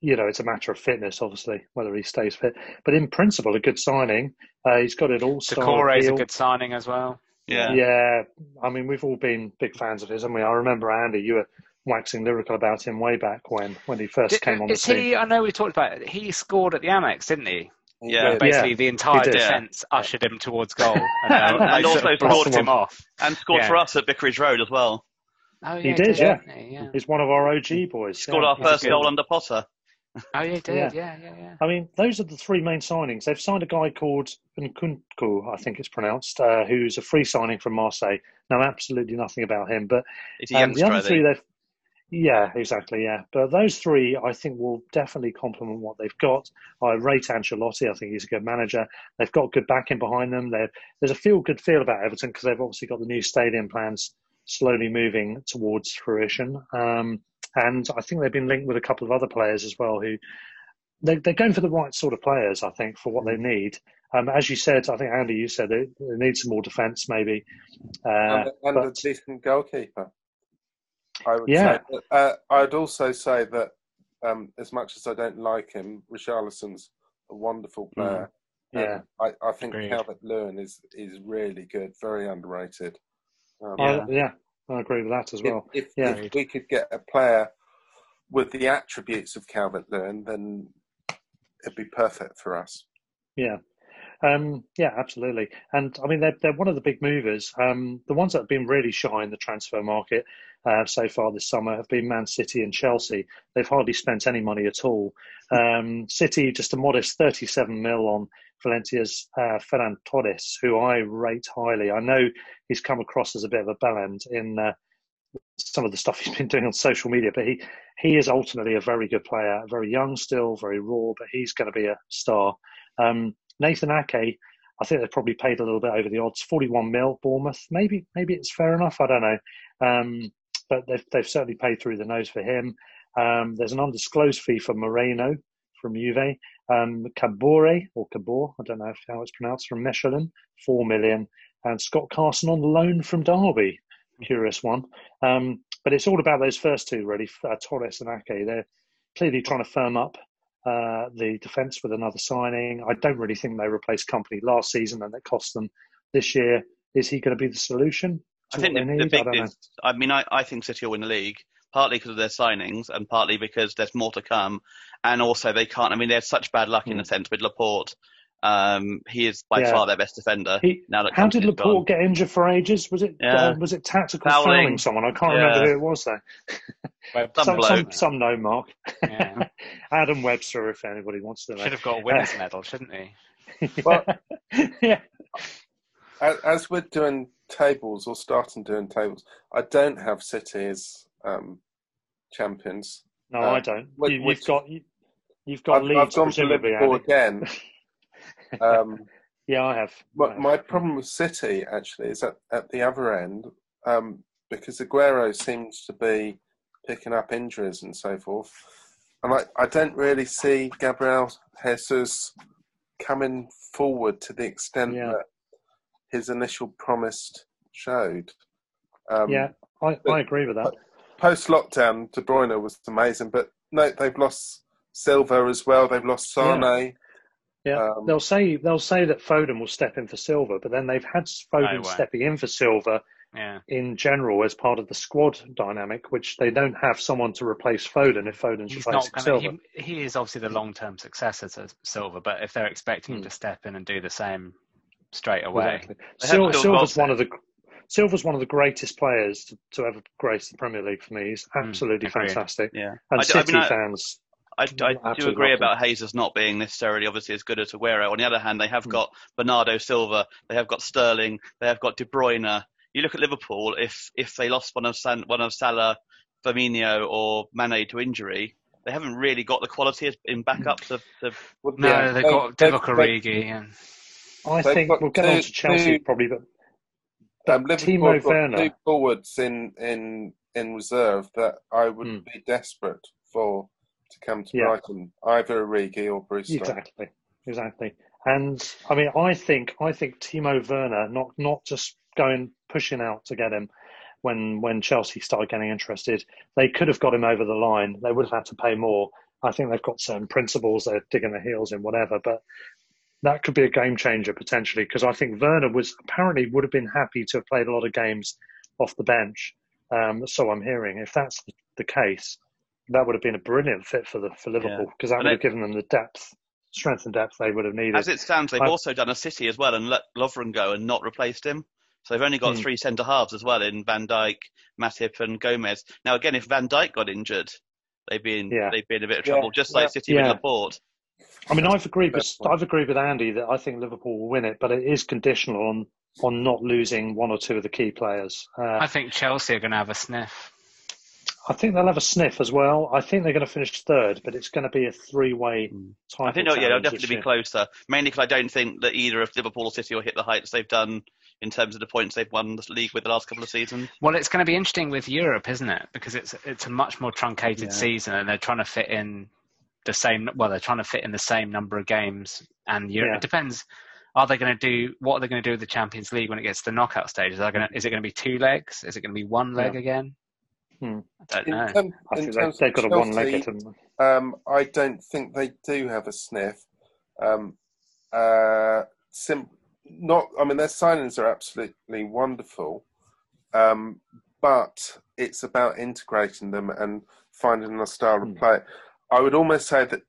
you know, it's a matter of fitness, obviously, whether he stays fit. But in principle, a good signing. Uh, he's got it all. Doucouré is a good signing as well. Yeah. Yeah, I mean, we've all been big fans of his, and we. I remember Andy, you were waxing lyrical about him way back when when he first Did- came on the is scene. he? I know we talked about it. He scored at the Amex, didn't he? Yeah. Yeah. Basically, Yeah, the entire defence ushered him towards goal, and, And- uh, and sort also of blocked scored him off. And scored Yeah. for us at Vicarage Road as well. Oh, He yeah, did, yeah. didn't he? yeah. He's one of our OG boys. He Scored yeah. our first good- goal under Potter. Oh, yeah, he did. Yeah. Yeah, yeah, yeah. I mean, those are the three main signings. They've signed a guy called Nkounkou, I think it's pronounced, uh, who's a free signing from Marseille. Know absolutely nothing about him, but um, the other three, they've yeah, exactly, yeah. But those three, I think, will definitely complement what they've got. I rate Ancelotti. I think he's a good manager. They've got good backing behind them. They're, there's a feel good feel about Everton because they've obviously got the new stadium plans slowly moving towards fruition. Um, and I think they've been linked with a couple of other players as well who they, they're going for the right sort of players, I think, for what they need. Um, as you said, I think Andy, you said they, they need some more defence, maybe. Uh, and, and a but- decent goalkeeper. I would Yeah. say. Uh, I'd also say that um, as much as I don't like him, Richarlison's a wonderful player. Mm. yeah. Um, I, I think Agreed. Calvert Lewin is is really good, very underrated. Um, I, yeah, I agree with that as if, well. if, Yeah. if we could get a player with the attributes of Calvert Lewin, then it'd be perfect for us. Yeah. Um, yeah, absolutely. And I mean, they're, they're one of the big movers. Um, the ones that have been really shy in the transfer market uh, so far this summer have been Man City and Chelsea. They've hardly spent any money at all. Um, City, just a modest 37 mil on Valencia's uh, Ferran Torres, who I rate highly. I know he's come across as a bit of a bellend in uh, some of the stuff he's been doing on social media, but he, he is ultimately a very good player, very young still, very raw, but he's going to be a star. Um, Nathan Ake, I think they've probably paid a little bit over the odds, 41 mil, Bournemouth. Maybe maybe it's fair enough. I don't know. Um, but they've, they've certainly paid through the nose for him. Um, there's an undisclosed fee for Moreno from Juve. Um, Kaboré, or Cabor, I don't know how it's pronounced, from Mechelen, 4 million. And Scott Carson on loan from Derby. Curious one. Um, but it's all about those first two, really, uh, Torres and Ake. They're clearly trying to firm up uh, the defence with another signing. I don't really think they replaced Kompany last season and it cost them this year. Is he going to be the solution? I think the, the need? I big is, I mean, I, I think City will win the league, partly because of their signings and partly because there's more to come. And also they can't, I mean, they had such bad luck in the sense with Laporte. Um, he is by. Yeah. far their best defender. He- now that How did Kompany's gone. Laporte get injured for ages? Was it Yeah. uh, was it tactical Fouling. fouling, someone? I can't Yeah. remember who it was though. Web- Some some, bloke. some, some know Mark. Yeah. Adam Webster, if anybody wants to know. Should have got a winner's medal, shouldn't he? Well- yeah, As, as we're doing tables or starting doing tables, I don't have City as um, champions. no, Uh, I don't. which- you, which- you've got you, you've got I've, Leeds I've gone for. Liverpool again. Um, Yeah, I have. I my, have. my problem with City actually is at, at the other end um, because Aguero seems to be picking up injuries and so forth. and I, I don't really see Gabriel Jesus coming forward to the extent Yeah. that his initial promise showed. Um, yeah, I, I agree with that. Post lockdown, De Bruyne was amazing, but no, they've lost Silva as well. They've lost Sane. Yeah, Um, they'll say they'll say that Foden will step in for Silva, but then they've had Foden way. stepping in for Silva Yeah. in general as part of the squad dynamic, which they don't have someone to replace Foden if Foden's He's replacing not going Silva. to. He, he is obviously the long-term successor to Silva, but if they're expecting Hmm. him to step in and do the same straight away, Exactly. They Sil- have Phil Silva's one Goldstein. of the Silva's one of the greatest players to, to ever grace the Premier League for me. He's absolutely agreed. fantastic. Yeah. And I do- I City mean, I- fans, I, I do agree love them. about Jesus not being necessarily obviously as good as Aguero. On the other hand, they have got Bernardo Silva, they have got Sterling, they have got De Bruyne. You look at Liverpool. If if they lost one of San, one of Salah, Firmino, or Mane to injury, they haven't really got the quality in backups to, to Would- no, yeah, they've got they've- Divock Origi and I They've think we'll get two- on to Chelsea two- probably, but Um, Liverpool Timo have got Werner- two forwards in, in, in reserve that I would Hmm. be desperate for to come to Yeah. Brighton, either Origi or Brewster. Exactly, exactly. And I mean, I think I think Timo Werner not not just going pushing out to get him when when Chelsea started getting interested. They could have got him over the line. They would have had to pay more. I think they've got certain principles. They're digging their heels in whatever, but that could be a game changer potentially because I think Werner was apparently would have been happy to have played a lot of games off the bench. Um, so I'm hearing if that's the, the case, that would have been a brilliant fit for the for Liverpool because that would it- have given them the depth, strength and depth they would have needed. As it stands, they've I- also done a City as well and let Lovren go and not replaced him. So they've only got Hmm. three centre halves as well in Van Dijk, Matip, and Gomez. Now again, if Van Dijk got injured, they'd be in Yeah. they'd be in a bit of Yeah, trouble, just yeah. like City Yeah. with Laporte. I mean, I've agreed with I've agreed with Andy that I think Liverpool will win it, but it is conditional on on not losing one or two of the key players. Uh, I think Chelsea are going to have a sniff. I think they'll have a sniff as well. I think they're going to finish third, but it's going to be a three-way title. Hmm. I think, no, yeah, they'll definitely be closer. Mainly because I don't think that either of Liverpool or City will hit the heights they've done in terms of the points they've won the league with the last couple of seasons. Well, it's going to be interesting with Europe, isn't it? Because it's it's a much more truncated Yeah. season, and they're trying to fit in the same. Well, they're trying to fit in the same number of games, and Europe. Yeah. It depends. Are they going to do what are they going to do with the Champions League when it gets to the knockout stages? Are going to, is it going to be two legs? Is it going to be one leg Yeah. again? Hmm. I don't In, know. term- I in think they, terms they've of got a Chelsea, one-legged. Um, I don't think they do have a sniff. Um, uh, sim- not. I mean, their signings are absolutely wonderful, um, but it's about integrating them and finding a style of Hmm. play. I would almost say that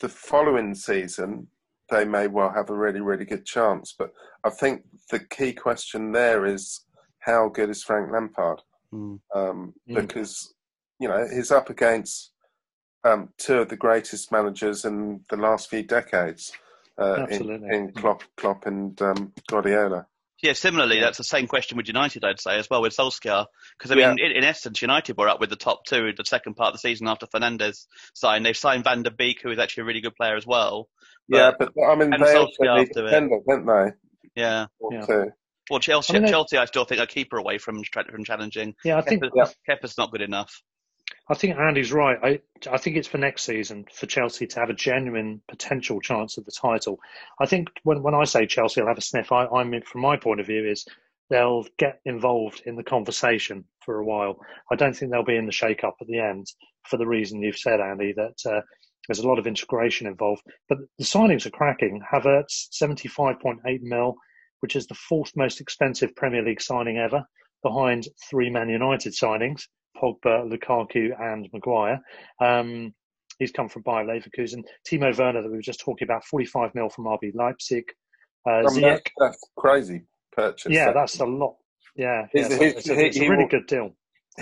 the following season they may well have a really, really good chance. But I think the key question there is how good is Frank Lampard? Um, Mm. Because you know he's up against um, two of the greatest managers in the last few decades, uh, in, Absolutely. in Klopp, Klopp and um, Guardiola. Yeah, similarly, that's the same question with United, I'd say, as well with Solskjaer. Because, I mean, in, in essence, United were up with the top two in the second part of the season after Fernandes signed. They've signed Van der Beek, who is actually a really good player as well. yeah, but I mean and they also Solskjaer need after a it. defender, don't they? Yeah. Or Yeah. Two. Well, Chelsea, I mean, Chelsea, I still think I keep her away from from challenging. Yeah, I think Kepa's, Kepa's not good enough. I think Andy's right. I I think it's for next season for Chelsea to have a genuine potential chance of the title. I think when when I say Chelsea will have a sniff, I, I mean from my point of view is they'll get involved in the conversation for a while. I don't think they'll be in the shake up at the end for the reason you've said, Andy, that uh, there's a lot of integration involved. But the signings are cracking. Havertz, 75.8 mil, which is the fourth most expensive Premier League signing ever, behind three Man United signings, Pogba, Lukaku, and Maguire. Um, he's come from Bayer Leverkusen. Timo Werner, that we were just talking about, 45 mil from RB Leipzig. Uh, Ziyech, that's, crazy purchase. yeah, that's a lot. Yeah, yeah He's- it's, a, it's a- it's a really will- good deal.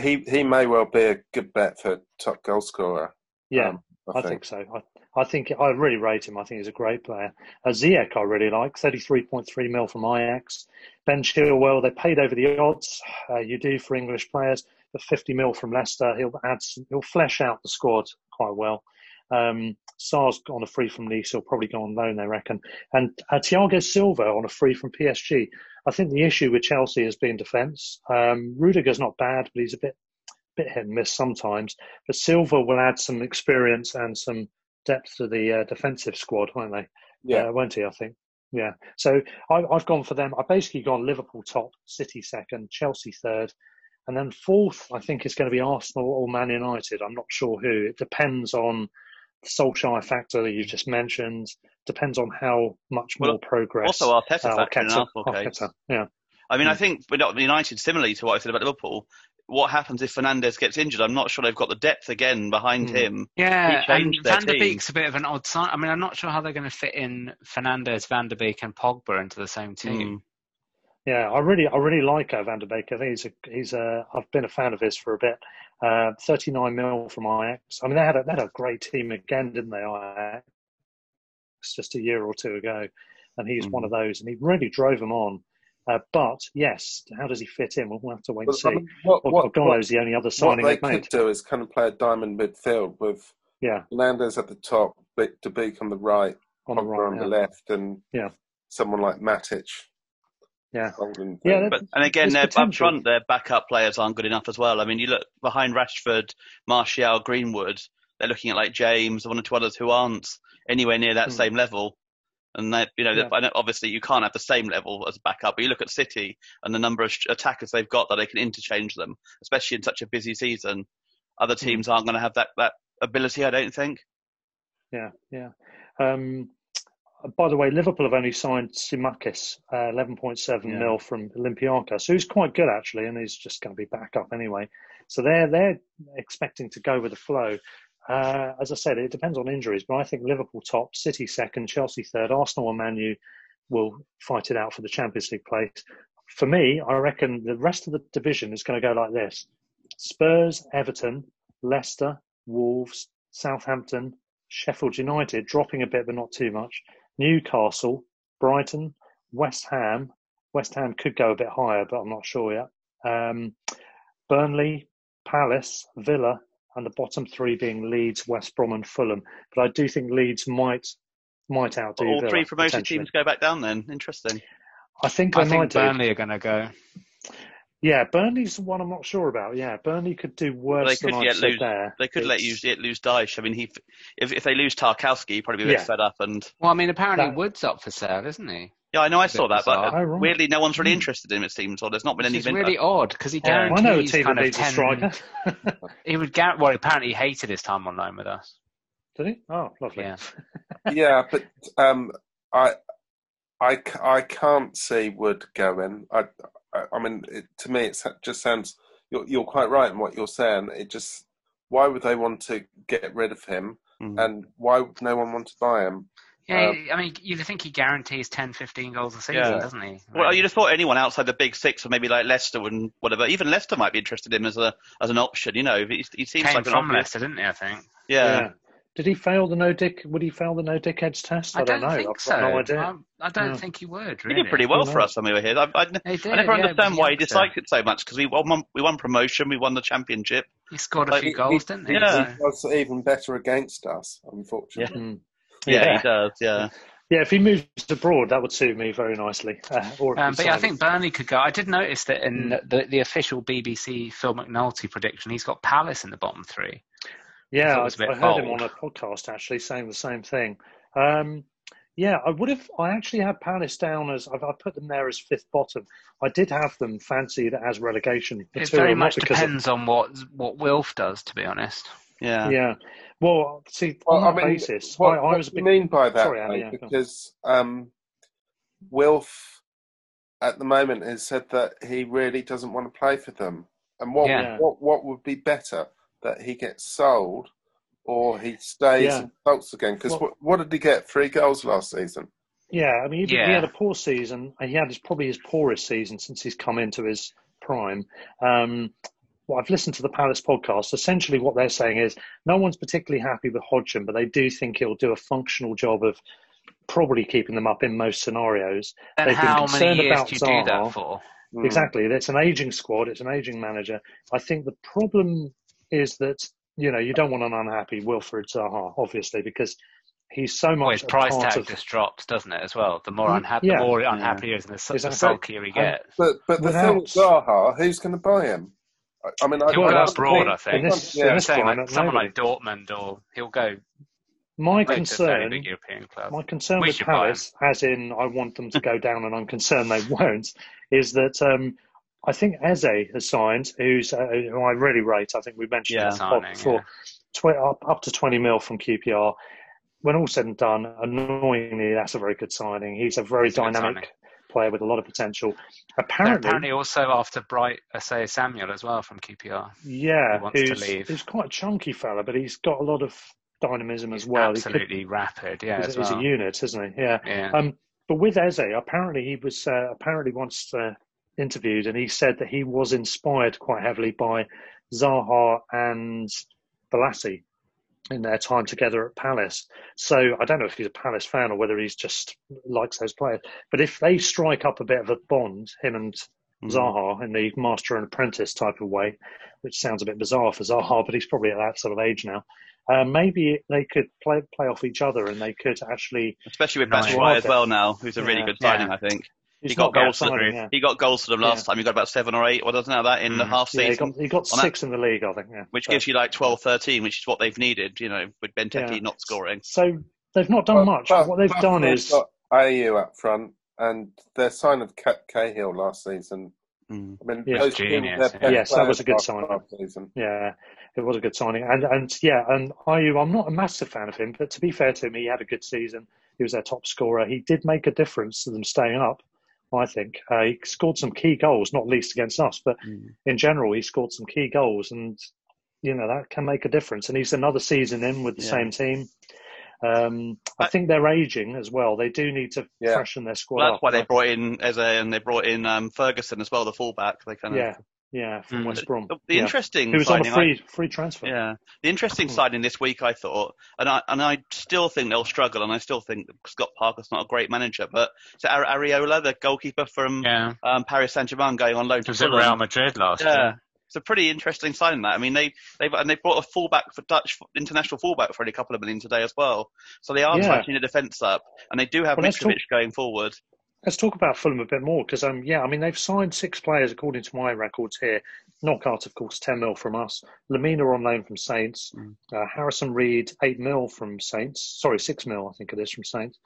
he he may well be a good bet for top goal scorer. Yeah, um, I, think. so. I, I think I really rate him. I think he's a great player. Uh, Ziyech, I really like. 33.3 mil from Ajax. Ben Chilwell, they paid over the odds. Uh, you do for English players. But 50 mil from Leicester. He'll add. Some, he'll flesh out the squad quite well. Um, Sarr's on a free from Nice. He'll probably go on loan, they reckon. And uh, Thiago Silva on a free from PSG. I think the issue with Chelsea has been defence. Um, Rudiger's not bad, but he's a bit bit hit and miss sometimes. But Silva will add some experience and some depth to the uh, defensive squad, won't they? Yeah. uh, won't he? I think. Yeah. So I, I've gone for them. I've basically gone Liverpool top, City second, Chelsea third, and then fourth. I think is going to be Arsenal or Man United. I'm not sure who. It depends on the Solskjaer factor that you've just mentioned. Depends on how much Well, more progress. also Arteta uh, factor in Arteta- case. Arteta, Yeah. I mean, I Mm. think United, similarly to what I said about Liverpool, what happens if Fernandes gets injured? I'm not sure they've got the depth again behind Mm. him. Yeah, He and changed Van der team. Beek's a bit of an odd sign. I mean, I'm not sure how they're going to fit in Fernandes, Van der Beek, and Pogba into the same team. Yeah, I really, I really like uh, Van der Beek. I think he's a, he's a, I've been a fan of his for a bit. Uh, 39 mil from Ajax. I mean, they had a, they had a great team again, didn't they? Ajax just a year or two ago, and he's one of those, and he really drove them on. Uh, but yes, how does he fit in? We'll have to wait and see. I mean, what- Well, what- Ogolo's the only other signing they they've made. could do is kind of play a diamond midfield with Yeah. Fernandes at the top, Be- De Beek on the right, On the right, on yeah. the left, and Yeah. someone like Matic. Yeah. holding Yeah. But and again, There's their up front, their backup players aren't good enough as well. I mean, you look behind Rashford, Martial, Greenwood. They're looking at like James, one or two others who aren't anywhere near that Hmm. same level. And that you know, Yeah. I know obviously you can't have the same level as a backup. But you look at City and the number of sh- attackers they've got that they can interchange them, especially in such a busy season. Other Hmm. teams aren't going to have that that ability, I don't think. Yeah, yeah. Um, by the way, Liverpool have only signed Tsimikas, uh, 11.7 Yeah. mil from Olympiacos, who's quite good actually, and he's just going to be back up anyway. So they're they're expecting to go with the flow. Uh, as I said, it depends on injuries, but I think Liverpool top, City second, Chelsea third, Arsenal and Man U will fight it out for the Champions League place. For me, I reckon the rest of the division is going to go like this: Spurs, Everton, Leicester, Wolves, Southampton, Sheffield United dropping a bit but not too much. Newcastle, Brighton, West Ham. West Ham could go a bit higher, but I'm not sure yet. Um, Burnley, Palace, Villa, and the bottom three being Leeds, West Brom, and Fulham. But I do think Leeds might might outdo All Villa, three promoted teams go back down then. Interesting. I think they I think might do. Burnley are going to go. Yeah, Burnley's the one I'm not sure about. Yeah, Burnley could do worse they could than yet I've said lose. there. They could let you yet lose Dyche. I mean, he if if they lose Tarkowski, he'd probably be a bit Yeah. fed up. And Well, I mean, apparently That- Wood's up for sale, isn't he? Yeah, I know I saw that, but uh, Oh, weirdly, no one's really Hmm. interested in him. It seems, or there's not been Which any. is vin- really odd because he I guarantees know a team kind of 10. He would guarantee. Well, apparently he hated his time online with us. Did he? Oh, lovely. Yeah. yeah, but um, I, I, I can't see Wood going. I, I, I mean, it, to me, it just sounds. You're, you're quite right in what you're saying. It just. Why would they want to get rid of him? Mhm. And why would no one want to buy him? Yeah, Um, I mean, you think he guarantees 10, 15 goals a season, Yeah. doesn't he? Well, you'd have thought anyone outside the big six, or maybe like Leicester and whatever. Even Leicester might be interested in him as a as an option. You know, he, he seems Came like an from obvious. Leicester, didn't he? I think. Yeah. Did he fail the no dick? Would he fail the no dickheads test? I, I don't know. think I've so. got no idea. I, I don't Yeah. think he would. He did pretty well for us when we were here. I, I, He did, I never yeah, understand why he youngster. disliked it so much because we won we won promotion, we won the championship. He scored a Like, few he- goals, didn't he? yeah. He was even better against us, unfortunately. Mm. Yeah, he does. Yeah. Yeah, if he moves abroad, that would suit me very nicely. Uh, Um, but yeah, I think Burnley could go. I did notice that in Hmm. the, the official BBC Phil McNulty prediction, he's got Palace in the bottom three. Yeah, I, was a bit I heard him on a podcast actually saying the same thing. Um, yeah, I would have. I actually had Palace down as I've, I put them there as fifth bottom. I did have them fancied as relegation It material, very much because of- depends on what what Wilf does, to be honest. Yeah. yeah. Well, see, Well, on I that mean, basis, what, I, I what was a do you bit. mean by that? Sorry, Ali, mate? yeah, because um, Wilf, at the moment, has said that he really doesn't want to play for them. And what Yeah. what what would be better that he gets sold, or he stays Yeah. and sulks again? Because Well- what, what did he get? Three goals last season. Yeah, I mean, he, he had a poor season. He had his, probably his poorest season since he's come into his prime. Um, well, I've listened to the Palace podcast. Essentially, what they're saying is no one's particularly happy with Hodgson, but they do think he'll do a functional job of probably keeping them up in most scenarios. And They've been how many concerned years about do you do that for? Mm. Exactly. It's an aging squad. It's an aging manager. I think the problem is that you know you don't want an unhappy Wilfred Zaha, obviously, because he's so Well, much his price tag of. just drops, doesn't it? As well, the more Mm, unhappy, yeah. the more unhappy he is, and the, su- the sulkier he And- gets. But but the thing with Zaha, who's going to buy him? I mean, I, He'll I- go abroad, I think. In this, Yeah. in this Saying like someone maybe. like Dortmund, or he'll go my go to a fairly concern, big European club. my concern We with should buy Palace, as in I want them to go down, and I'm concerned they won't, is that um, I think Eze has signed, who's uh, who I really rate. I think we mentioned Yeah. this pod Signing, before. Tw- up, up to 20 mil from QPR. When all said and done, annoyingly, that's a very good signing. He's a very It's dynamic signing. Player with a lot of potential. They're Apparently, apparently also after Bright Osayi Samuel as well from QPR. yeah, he wants to who's, leave. who's quite a chunky fella, but he's got a lot of dynamism as well. He could- Absolutely rapid, yeah, he's, as he's a unit, isn't he? Yeah. Yeah. Um, but with Eze, apparently he was uh, apparently once uh, interviewed, and he said that he was inspired quite heavily by Zaha and Bolasie in their time together at Palace. So I don't know if he's a Palace fan or whether he's just likes those players. But if they strike up a bit of a bond, him and Mm. Zaha in the master and apprentice type of way, which sounds a bit bizarre for Zaha, but he's probably at that sort of age now. Uh, maybe they could play play off each other, and they could actually. Especially with Nice. Batshuayi as well now, who's a really Yeah. good signing, Yeah. I think. He's he got not bad goals. For, signing, yeah. He got goals for them last Yeah. time. He got about seven or eight, or doesn't have that in the Mm. half Yeah, he season, got, he got On that- six in the league, I think. Yeah. which So- gives you like 12, 13, which is what they've needed. You know, with Benteke Yeah. not scoring. So they've not done But- much. but- what they've but done they've is got Ayew up front, and their sign of Ca- Cahill last season. Mm. I mean, Yeah. those Genius, yeah. Yes, that was a good last signing. Yeah, it was a good signing, and and yeah, and Ayew, I'm not a massive fan of him, but to be fair to him, he had a good season. He was their top scorer. He did make a difference to them staying up. I think uh, he scored some key goals, not least against us, but Mm. in general, he scored some key goals, and you know that can make a difference. And he's another season in with the Yeah. same team. Um, I I- think they're aging as well. They do need to Yeah. freshen their squad Well, that's up. why they brought in Eze and they brought in um, Ferguson as well, the fullback. They kind of yeah, yeah, from Mm. West Brom. The, the yeah. interesting He was on a signing, I- free free transfer. Yeah, the interesting Hmm. signing this week, I thought, and I and I still think they'll struggle, and I still think Scott Parker's not a great manager, but so Ar- Areola, the goalkeeper from Yeah. um, Paris Saint Germain, going on loan He to was at Real Madrid last Yeah, year. it's a pretty interesting signing. That I mean, they they and they brought a fullback for Dutch international fullback for only a couple of million today as well. So they are Yeah. tightening the defence up, and they do have Well, let's Mitrovic talk- going forward. Let's talk about Fulham a bit more because, um, yeah, I mean they've signed six players according to my records here. Knockaert, of course, ten mil from us. Lemina on loan from Saints. Mm. Uh, Harrison Reed eight mil from Saints. Sorry, six mil I think it is from Saints.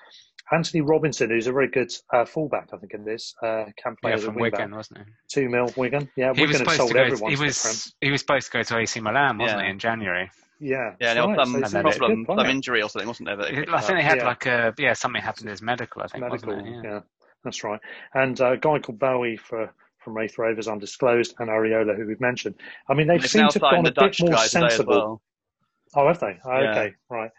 Antonee Robinson, who's a very good uh, fullback, I think it is. Uh, can play Yeah, from Wigan, back. wasn't he? Two mil Wigan. Yeah, He was Wigan have supposed sold to go. everyone He to the was he was supposed to go to AC Milan, wasn't Yeah. he, in January? Yeah, Yeah, that's right. some So he's a and then problem, good some injury or something, wasn't there? that I think they had Yeah. like a yeah something happened to his medical. I think medical. wasn't it? Yeah. That's right. And uh, a guy called Bowie for from Raith Rovers, undisclosed, and Areola, who we've mentioned. I mean, they've, They've seemed to have gone a the bit more guy today as sensible. well. Oh, have they? Oh, Yeah. Okay, right.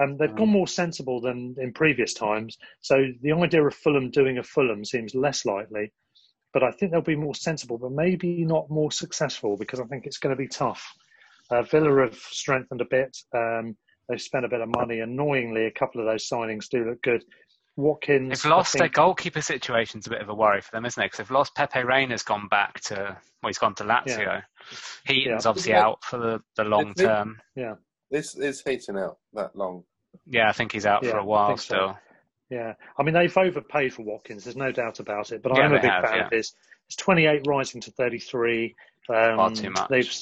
Um, they've Um, gone more sensible than in previous times. So the idea of Fulham doing a Fulham seems less likely. But I think they'll be more sensible, but maybe not more successful because I think it's going to be tough. Uh, Villa have strengthened a bit. Um, they've spent a bit of money. Annoyingly, a couple of those signings do look good. Watkins. They've lost I their think, goalkeeper situation's a bit of a worry for them, isn't it? Because they've lost Pepe Reina's gone back to well, he's gone to Lazio. Heaton's Yeah. obviously Yeah. out for the, the long Is he- term. This is Heaton out that long. Yeah, I think he's out Yeah, for a while think so. still. Yeah, I mean they've overpaid for Watkins. There's no doubt about it. But Yeah, I'm a big have, fan yeah. of his. It's 28 rising to 33. Um, Far too much. They've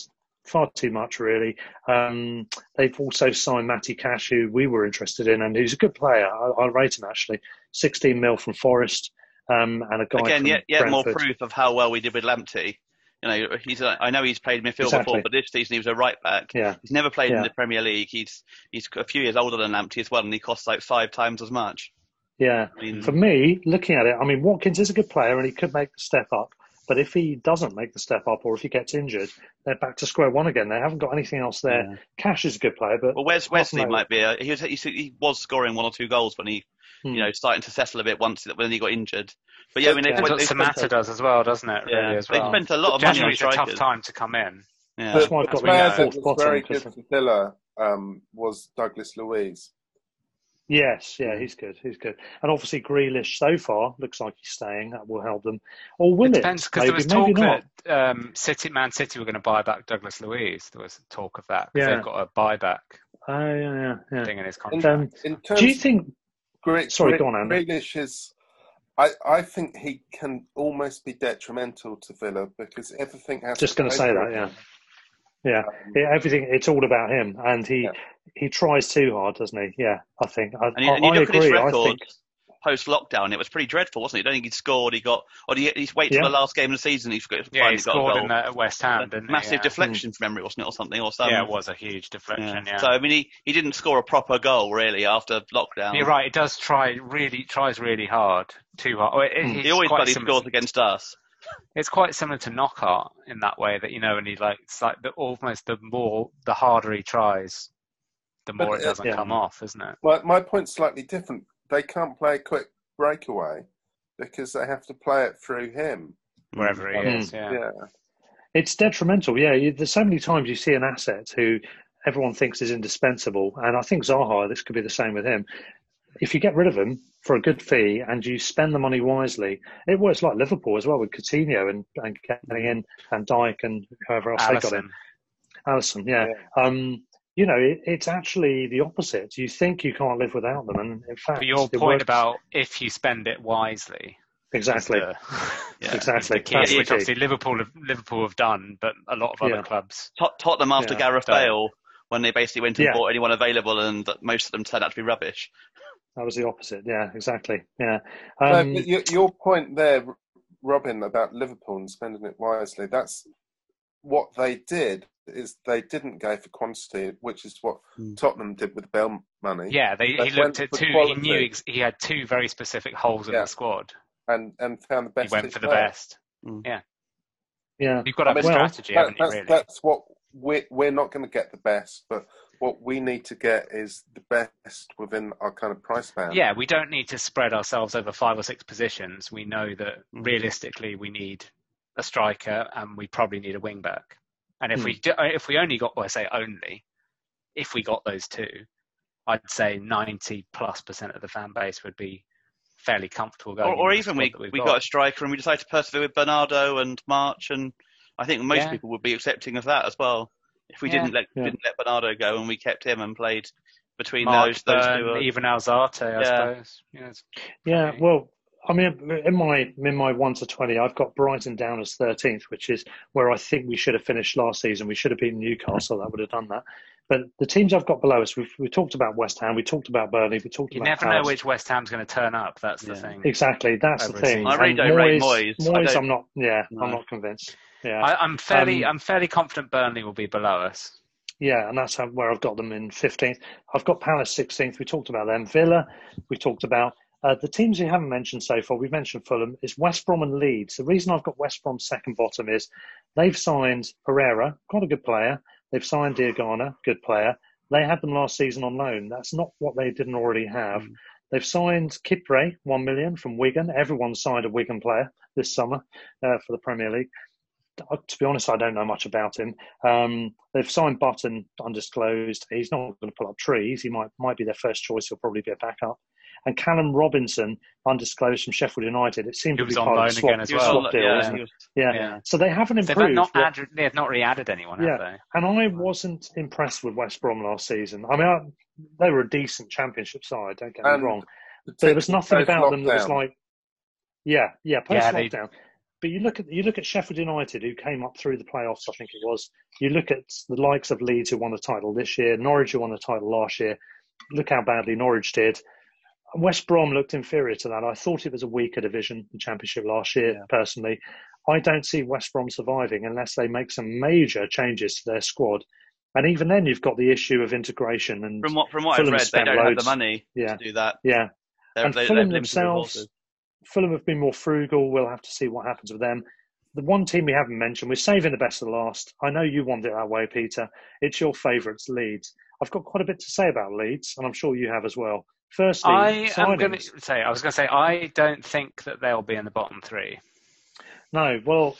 far too much really. Um, they've also signed Matty Cash, who we were interested in, and who's a good player. I, I rate him actually. 16 mil from Forest, um, and a guy Again, yet, yet more proof of how well we did with Lamptey. You know, he's a, I know he's played midfield Exactly. before, but this season he was a right back. Yeah, He's never played in the Premier League. He's he's a few years older than Lamptey as well, and he costs like five times as much. yeah. I mean, For me, looking at it, I mean Watkins is a good player, and he could make the step up. But if he doesn't make the step up, or if he gets injured, they're back to square one again. They haven't got anything else there. Yeah. Cash is a good player, but well, Wes, Wesley from might be. A, he was he, he was scoring one or two goals when he Hmm. you know starting to settle a bit once when he got injured. But yeah, I mean they, Yeah. That's they, what they spent, Samatta does as well, doesn't it? yeah, Really, as they spent a lot of money on January's a tough time to come in. Yeah. That's why I've The got we them player that fourth was bottom. very 'cause- good for Villa um, was Douglas Luiz. Yes, yeah, he's good. He's good. And obviously, Grealish so far looks like he's staying. That will help them. Or will It it? depends because there was talk not. that um, City, Man City were going to buy back Douglas Luiz. There was talk of that. 'cause Yeah. They've got a buyback Oh, yeah, yeah, yeah. thing in his In, contract. Um, in terms do you think? Gre- Sorry, Gre- go on, Andy. Grealish is I, I think he can almost be detrimental to Villa because everything has. Just to going to say that, yeah. Him. Yeah, yeah, everything. It's all about him, and he he tries too hard, doesn't he? Yeah, I think. I, And you, I, and you I look agree. at his I record think post lockdown; it was pretty dreadful, wasn't it? You don't think he'd scored? He got, or did he, he wait till Yeah. the last game of the season? He's got, Yeah, finally he got a scored goal. in that at West Ham, didn't he? massive Yeah. deflection from memory, wasn't it, or something, or something? Yeah, it was a huge deflection. Yeah. So I mean, he, he didn't score a proper goal really after lockdown. You're right. It does try really tries really hard, too hard. It- Mm. He always quite bloody similar- scores against us. It's quite similar to Knockaert in that way that you know, and he like it's like the almost the more the harder he tries, the more But, it uh, doesn't yeah. come off, isn't it? Well, my point's slightly different. They can't play a quick breakaway because they have to play it through him. Wherever he Mm. is, yeah. Yeah. it's detrimental. Yeah, you, there's so many times you see an asset who everyone thinks is indispensable, and I think Zaha. This could be the same with him. If you get rid of him for a good fee and you spend the money wisely, it works like Liverpool as well with Coutinho and, and getting in Van Dijk and whoever else they got in. Alisson. Alisson, yeah. Um, you know, it, it's actually the opposite. You think you can't live without them, and in fact, But your point works. about if you spend it wisely, exactly, the, Yeah. exactly, the key, That's the which key. obviously Liverpool have, Liverpool have done, but a lot of other Yeah. clubs. Tot- Tottenham after Yeah, Gareth. Bale, when they basically went and Yeah. bought anyone available, and most of them turned out to be rubbish. That was the opposite. Yeah, exactly. Yeah. No, Um, but your, your point there, Robin, about Liverpool and spending it wisely, that's what they did is they didn't go for quantity, which is what Hmm. Tottenham did with Bell money. Yeah, they, They he looked at for two. He knew ex- he had two very specific holes in Yeah. the squad. and and found the best. He went for the player. best. Yeah, yeah. you've got to have a Well, strategy, That- haven't you? that's, Really? that's what we're we're not going to get the best, but what we need to get is the best within our kind of price band. Yeah, we don't need to spread ourselves over five or six positions. We know that Mm-hmm. realistically we need a striker and we probably need a wing back. And if Hmm. we do, if we only got, well, I say only, if we got those two, I'd say ninety plus percent of the fan base would be fairly comfortable going. Or, or even we we've we got a striker and we decided to persevere with Bernardo and March, and I think most Yeah. people would be accepting of that as well. If we Yeah. didn't let Yeah. didn't let Bernardo go and we kept him and played between Mark those those two. even Alzate, I Yeah. suppose. Yeah, Yeah, well, I mean, in my in my one to twenty, I've got Brighton down as thirteenth, which is where I think we should have finished last season. We should have beaten Newcastle. That would have done that. But the teams I've got below us, we've we talked about West Ham, we talked about Burnley, we talked you about never know which West Ham's going to turn up. That's the Yeah. thing. Exactly, that's the over a thing. I really And don't rate Moyes. I Moyes, don't- I'm not. Yeah, No. I'm not convinced. Yeah, I, I'm fairly, Um, I'm fairly confident Burnley will be below us. Yeah, and that's how, where I've got them in 15th. I've got Palace 16th. We talked about them. Villa, we talked about. Uh, the teams we haven't mentioned so far, we've mentioned Fulham, is West Brom and Leeds. The reason I've got West Brom second bottom is they've signed Pereira, quite a good player. They've signed Diangana, good player. They had them last season on loan. That's not what they didn't already have. They've signed Kipre, one million from Wigan. Everyone signed a Wigan player this summer uh, for the Premier League to be honest, I don't know much about him. Um, they've signed Button undisclosed. He's not going to pull up trees. He might might be their first choice. He'll probably be a backup. And Callum Robinson, undisclosed from Sheffield United. It seemed He to be on part loan of the swap, again as well. swap deal, yeah, isn't he it? was- Yeah. Yeah. So they haven't They've improved. not what- added, they've not really added anyone, have yeah, they? and I wasn't impressed with West Brom last season. I mean, I, they were a decent Championship side. Don't get me And wrong, but there was nothing Post about them that was like, yeah, yeah, post Yeah, they- lockdown. But you look at you look at Sheffield United, who came up through the playoffs. I think it was. You look at the likes of Leeds, who won the title this year, Norwich, who won the title last year. Look how badly Norwich did. West Brom looked inferior to that. I thought it was a weaker division, the Championship last year. Personally, I don't see West Brom surviving unless they make some major changes to their squad. And even then, you've got the issue of integration. And From what from what Fulham I've read, they don't have loads- the money Yeah. to do that. Yeah, They're, and they, Fulham themselves. Fulham have been more frugal. We'll have to see what happens with them. The one team we haven't mentioned, we're saving the best of the last. I know you want it that way, Peter. It's your favourites, Leeds. I've got quite a bit to say about Leeds, and I'm sure you have as well. Firstly, I am going to say, I was going to say, I don't think that they'll be in the bottom three. No, well,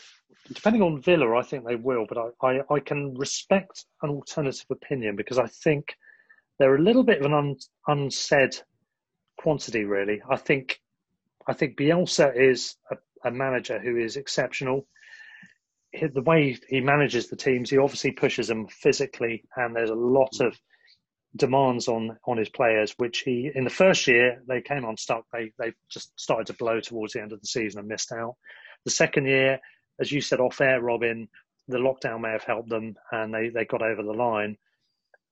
depending on Villa, I think they will, but I, I, I can respect an alternative opinion because I think they're a little bit of an un, unsaid quantity, really. I think I think Bielsa is a, a manager who is exceptional. He- The way he manages the teams, he obviously pushes them physically, and there's a lot of demands on on his players, which he in the first year they came unstuck. They they just started to blow towards the end of the season and missed out. The second year, as you said off air, Robin, the lockdown may have helped them and they they got over the line.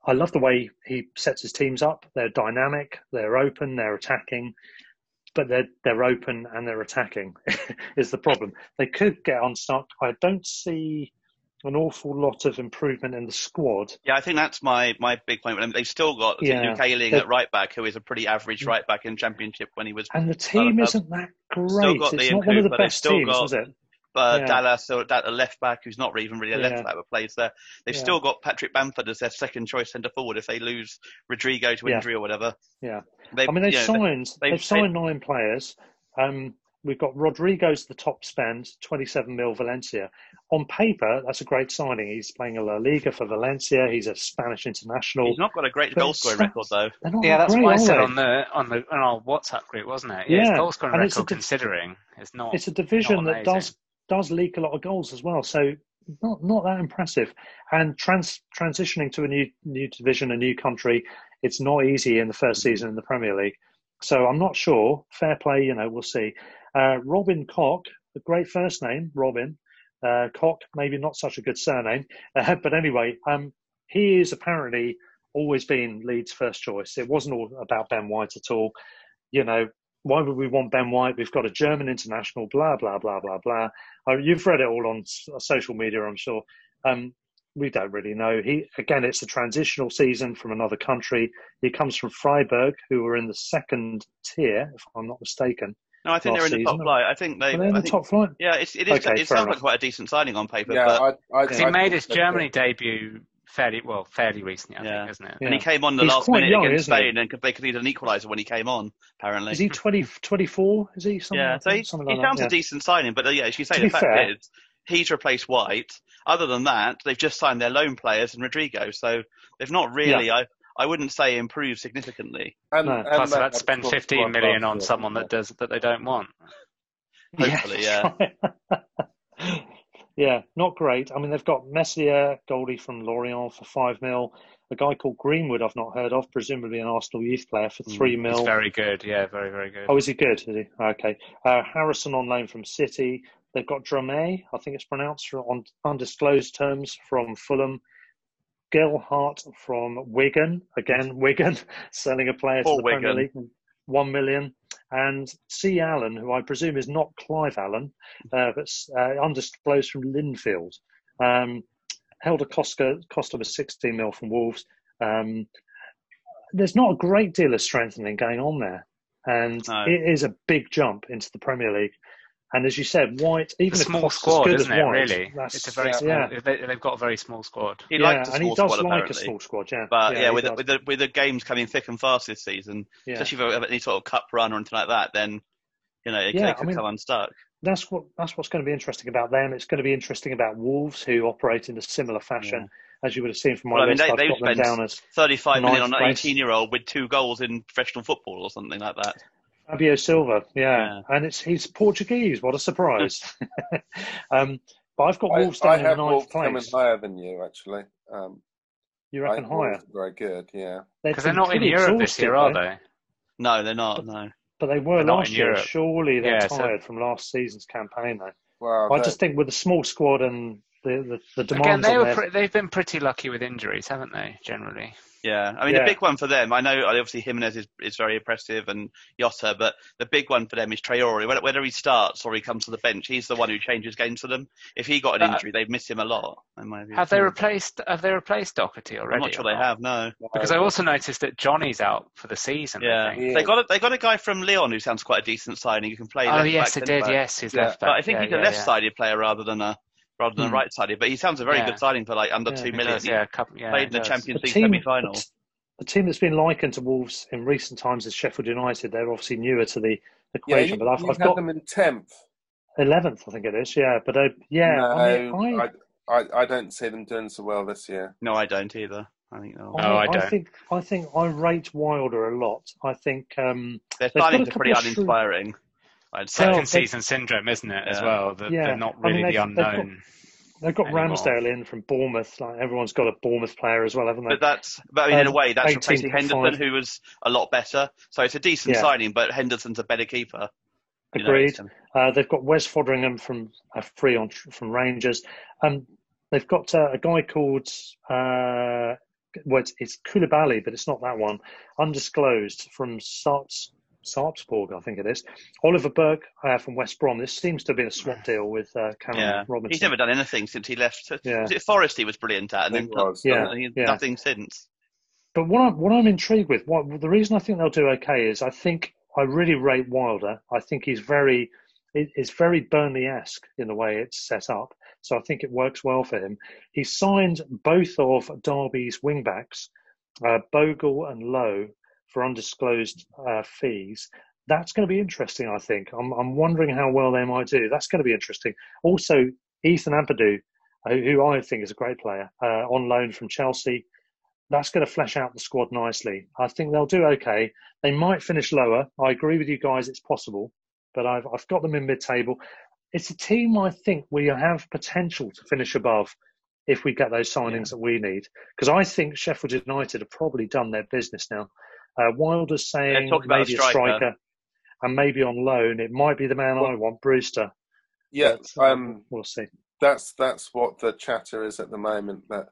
I love the way he sets his teams up. They're dynamic, they're open, they're attacking, but they're they're open and they're attacking is the problem. They could get unstuck. I don't see an awful lot of improvement in the squad. Yeah, I think that's my, my big point with them. They've still got Yeah. Luke Ayling at right back, who is a pretty average right back in Championship when he was. And the team uh, isn't that Still great. got It's not one of the improve, but they've best teams, got is it? Uh, Yeah. Dallas or that a left back who's not even really a left Yeah. back but plays there. They've Yeah. still got Patrick Bamford as their second choice centre forward if they lose Rodrigo to Yeah. injury or whatever. Yeah. They've, I mean, they've you know, signed they've- they've, signed nine players. Um, we've got Rodrigo's the top spend, 27 mil Valencia. On paper, that's a great signing. He's playing a La Liga for Valencia. He's a Spanish international. He's not got a great But goal scoring record though. Yeah, that's great, what I said they? on the on the on our WhatsApp group, wasn't it? Yeah, Yeah, his goal scoring and it's a record considering it's not. It's a division that does does leak a lot of goals as well. So not not that impressive. And trans transitioning to a new new division, a new country, it's not easy in the first season in the Premier League. So I'm not sure. Fair play, you know, we'll see. Uh, Robin Koch, a great first name, Robin. Uh, Koch, maybe not such a good surname, uh, but anyway, um, he is apparently always been Leeds' first choice. It wasn't all about Ben White at all. You know, why would we want Ben White? We've got a German international, blah, blah, blah, blah, blah. Uh, you've read it all on s- social media, I'm sure. Um, we don't really know. He Again, it's a transitional season from another country. He comes from Freiburg, who were in the second tier, if I'm not mistaken. No, I think they're in the top flight. I think they. Are they in I the think, top flight? Yeah, it's, it is. Okay, it fair sounds like quite a decent signing on paper. Yeah, but I, I, Because he I made think his they Germany did. debut fairly well, fairly recently, I Yeah. think, isn't it? and he came on the He's last minute young, against isn't he? Spain and they conceded an equaliser when he came on. Apparently. Is he 20, 24? Is he? Something yeah, like so that? he, Something he like that, sounds yeah. a decent signing, but uh, yeah, as you say, To the fact fair- is he's replaced White. Other than that, they've just signed their loan players and Rodrigo, so they've not really. I I wouldn't say improve significantly. And, No. and Plus, they let's spend 15 million on someone that does that they don't want. Hopefully, yeah. yeah. not great. I mean, they've got Meslier, Goldie from Lorient for five mil. A guy called Greenwood, I've not heard of, presumably an Arsenal youth player for three He's mil. very good. Yeah, very very good. Oh, is he good? Is he? Okay. Uh, Harrison on loan from City. They've got Drameh, I think it's pronounced on undisclosed terms from Fulham. Gelhardt from Wigan, again Wigan, selling a player Poor to the Premier League, one million. And C. Allen, who I presume is not Clive Allen, uh, but uh, undisclosed from Linfield, um, Helder Costa, cost of a 16 mil from Wolves. Um, there's not a great deal of strengthening going on there, and No. it is a big jump into the Premier League. And as you said, White, even a small Koch's as squad, good as isn't it? White, Really, that's- it's a very yeah, small. Yeah, They, they've got a very small squad. He yeah, liked a and he does squad like apparently. a small squad. Yeah, But yeah, he with, the, with the with the games coming thick and fast this season, yeah. especially if you have any sort of cup run or anything like that, then you know it, Yeah, they I mean- come unstuck. that's what that's what's going to be interesting about them. It's going to be interesting about Wolves, who operate in a similar fashion, as you would have seen from my Well, I mean, list. they, I've they've spent down as 35 million on an 18 year old with two goals in professional football or something like that. Fabio Silva. Yeah, Yeah. and it's he's Portuguese. What a surprise! um, but I've got I, Wolves I down in have ninth Wolves coming higher than you, actually. Um, You I reckon think Wolves higher? very good, yeah. They've Because they're not in pretty Europe this year, are they? No, they're not. No. But they were They're not last in year. Europe. Surely they're Yeah, so- tired from last season's campaign, though. Well, I just think with a small squad and the the, the Again, demands they on were their pre- they've been pretty lucky with injuries, haven't they? Generally. Yeah, I mean Yeah. the big one for them. I know obviously Jimenez is, is very impressive and Jota, but the big one for them is Traore. Whether, whether he starts or he comes to the bench, he's the one who changes games for them. If he got an Uh, injury, they've missed him a lot. In my view. Have they replaced Have they replaced Doherty already? I'm not sure or they have. No. Because I also noticed that Johnny's out for the season. I Yeah, think. they got a, they got a guy from Lyon who sounds quite a decent signing. You can play. Oh left yes, back, they did. back. Yes, his Yeah. left back. But I think yeah, he's yeah, a left-sided player rather than a rather than a Hmm. right-sided. But he sounds a very Yeah. good signing for like under Yeah, two He million. does, yeah, a couple, yeah, Played in the. Champions League semi-final. the, the team that's been likened to Wolves in recent times is Sheffield United. They're obviously newer to the Yeah, equation, you, but I've, you I've had got them in 10th. eleventh, I think it is. Yeah, but uh, yeah, no, I, mean, I, I, I, I don't see them doing so well this year. No, I don't either. I think no. No, I don't. think I think I rate Wilder a lot. I think um, they've got signings a are pretty couple shrewd- uninspiring. I'd say. Second Well, they- season syndrome, isn't it? As well, that Yeah, they're not I mean, really the they've- they've got- unknown. They've got. Ramsdale in from Bournemouth. Like everyone's got a Bournemouth player as well, haven't they? But that's, but I mean, in a Um, way, that's replacing Henderson, who was a lot better. So it's a decent Yeah. signing, but Henderson's a better keeper. You know, Agreed. Uh, they've got Wes Foderingham from uh, free on from Rangers. Um, they've got uh, a guy called uh, well, it's, it's Coulibaly, but it's not that one. Undisclosed from Sarps, Sarpsborg, I think it is. Oliver Burke uh, from West Brom. This seems to have been a swap deal with uh, Cameron yeah, Robinson. he's never done anything since he left. Yeah. Was it Forest he was brilliant at, and then was, Yeah, nothing, yeah. nothing since. But what I'm, what I'm intrigued with, what the reason I think they'll do okay is I think I really rate Wilder. I think he's very, it, it's very Burnley-esque in the way it's set up. So I think it works well for him. He signed both of Derby's wingbacks, uh, Bogle and Lowe, for undisclosed uh, fees. That's going to be interesting. I think. I'm, I'm wondering how well they might do. That's going to be interesting. Also, Ethan Ampadu, uh, who I think is a great player, uh, on loan from Chelsea that's going to flesh out the squad nicely. I think they'll do okay. They might finish lower. I agree with you guys; it's possible, but I've I've got them in mid-table. It's a team I think we have potential to finish above if we get those signings that we need. Because I think Sheffield United have probably done their business now. Uh, Wilder's saying talk about maybe a a striker. striker, and maybe on loan. It might be the man I want, Brewster. Yeah, But, uh, um, we'll see. that's that's what the chatter is at the moment. That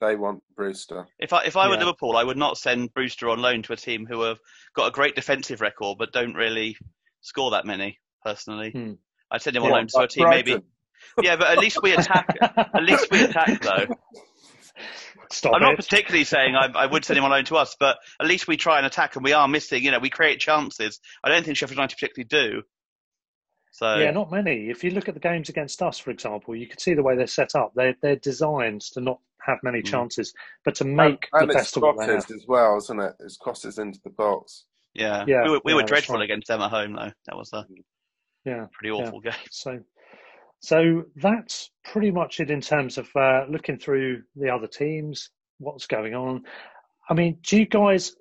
they want Brewster. If I if I were Yeah. Liverpool, I would not send Brewster on loan to a team who have got a great defensive record but don't really score that many. Personally, Hmm. I'd send him on loan to a like team maybe. Yeah, but at least we attack. at least we attack though. Stop I'm not it. particularly saying I, I would send him on loan to us, but at least we try and attack, and we are missing. You know, we create chances. I don't think Sheffield United particularly do. So Yeah, not many. If you look at the games against us, for example, you can see the way they're set up. They're they're designed to not have many mm. chances, but to make and, and the it's best of what they have. crosses as well, isn't it? It's crosses into the box. yeah, Yeah, we were, we yeah, were dreadful right. against them at home though. That was a Yeah, pretty awful game. so so that's pretty much it in terms of uh, looking through the other teams, what's going on. I mean, do you guys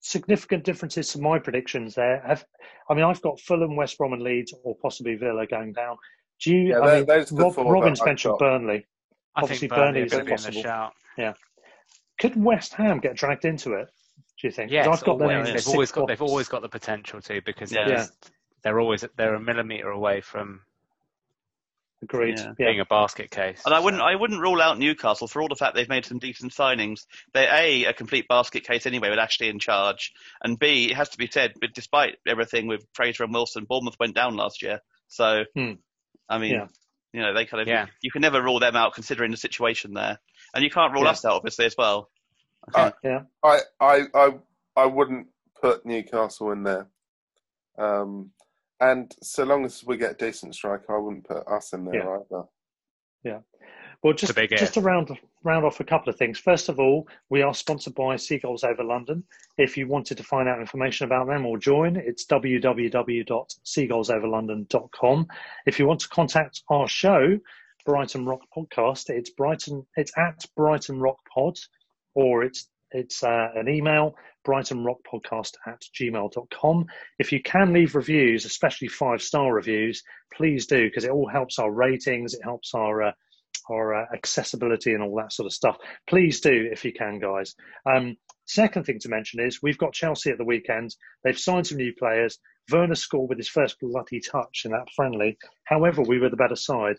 significant differences to my predictions there? Have I mean, I've got Fulham, West Brom, and Leeds, or possibly Villa going down. Do you? Yeah, I mean, those are the Rob, four that Robin's I've mentioned. Burnley. I Obviously, think Burnley are Burnley's going to be in the impossible. shout. Yeah. Could West Ham get dragged into it? Do you think? Yes, I've got them always. in They've always got they've always got the potential to because Yeah. they're, Yeah. just- they're always they're a millimeter away from Agreed. Yeah. Yeah. being a basket case. And I wouldn't, I wouldn't rule out Newcastle for all the fact they've made some decent signings. They're a a complete basket case anyway with Ashley in charge, and b it has to be said, but despite everything with Fraser and Wilson, Bournemouth went down last year. So, Hmm. I mean, Yeah. you know, they kind of Yeah. you can never rule them out considering the situation there, and you can't rule Yeah. us out obviously as well. Uh, Yeah. I, I, I, I wouldn't put Newcastle in there. Um, and so long as we get a decent striker, I wouldn't put us in there Yeah. either. Yeah. Well, just, a big just to round, round off a couple of things. First of all, we are sponsored by Seagulls Over London. If you wanted to find out information about them or join, it's www.seagullsoverlondon.com. If you want to contact our show, Brighton Rock Podcast, it's Brighton, it's at Brighton Rock Pod, or it's it's uh, an email, brightonrockpodcast at gmail.com. If you can leave reviews, especially five star reviews, please do, because it all helps our ratings, it helps our uh, our uh, accessibility and all that sort of stuff. Please do if you can, guys. Um, second thing to mention is we've got Chelsea at the weekend. They've signed some new players. Werner scored with his first bloody touch in that friendly. However, we were the better side.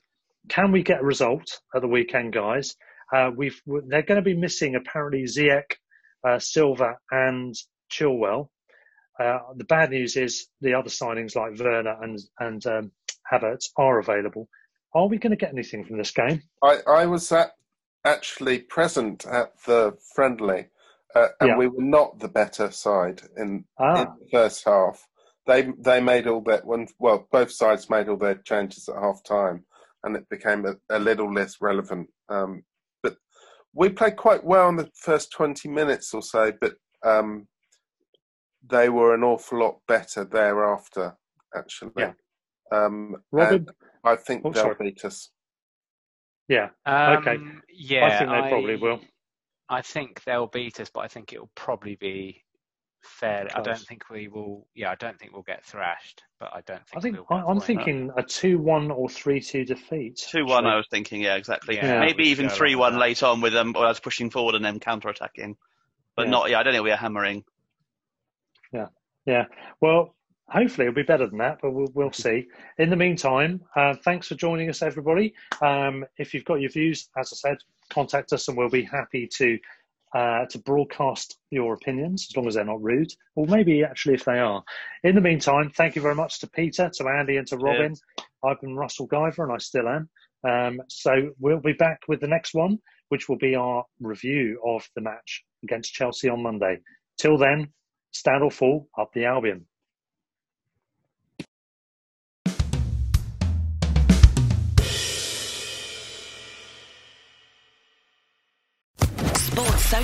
Can we get a result at the weekend, guys? Uh, we've they're going to be missing apparently Ziyech, uh, Silva, and Chilwell. Uh, the bad news is the other signings like Werner and and um, Havertz are available. Are we going to get anything from this game? I, I was at, actually present at the friendly, uh, and Yeah. we were not the better side in, Ah. in the first half. They they made all their one well, both sides made all their changes at half time, and it became a, a little less relevant. Um, we played quite well in the first twenty minutes or so, but um, they were an awful lot better thereafter. Actually, Yeah. um, Robin? I think Oh, they'll sorry. beat us. Yeah. Um, Okay. Yeah, I think they probably will. I think they'll beat us, but I think it'll probably be fair. I don't think we will. Yeah, I don't think we'll get thrashed, but I don't think. I think we'll I, get I'm win. thinking a two-one or three-two defeat. Two one. I was thinking. Yeah, exactly. Yeah, Maybe even three one like late on with them, or us pushing forward and then counter attacking. But Yeah. not. Yeah, I don't think we're hammering. Yeah, yeah. Well, hopefully it'll be better than that, but we'll, we'll see. In the meantime, uh, thanks for joining us, everybody. Um, if you've got your views, as I said, contact us and we'll be happy to uh, to broadcast your opinions as long as they're not rude, or maybe actually if they are. In the meantime, thank you very much to Peter, to Andy, and to Robin. I've been Russell Guyver, and I still am. Um, so we'll be back with the next one, which will be our review of the match against Chelsea on Monday. Till then, stand or fall up the Albion.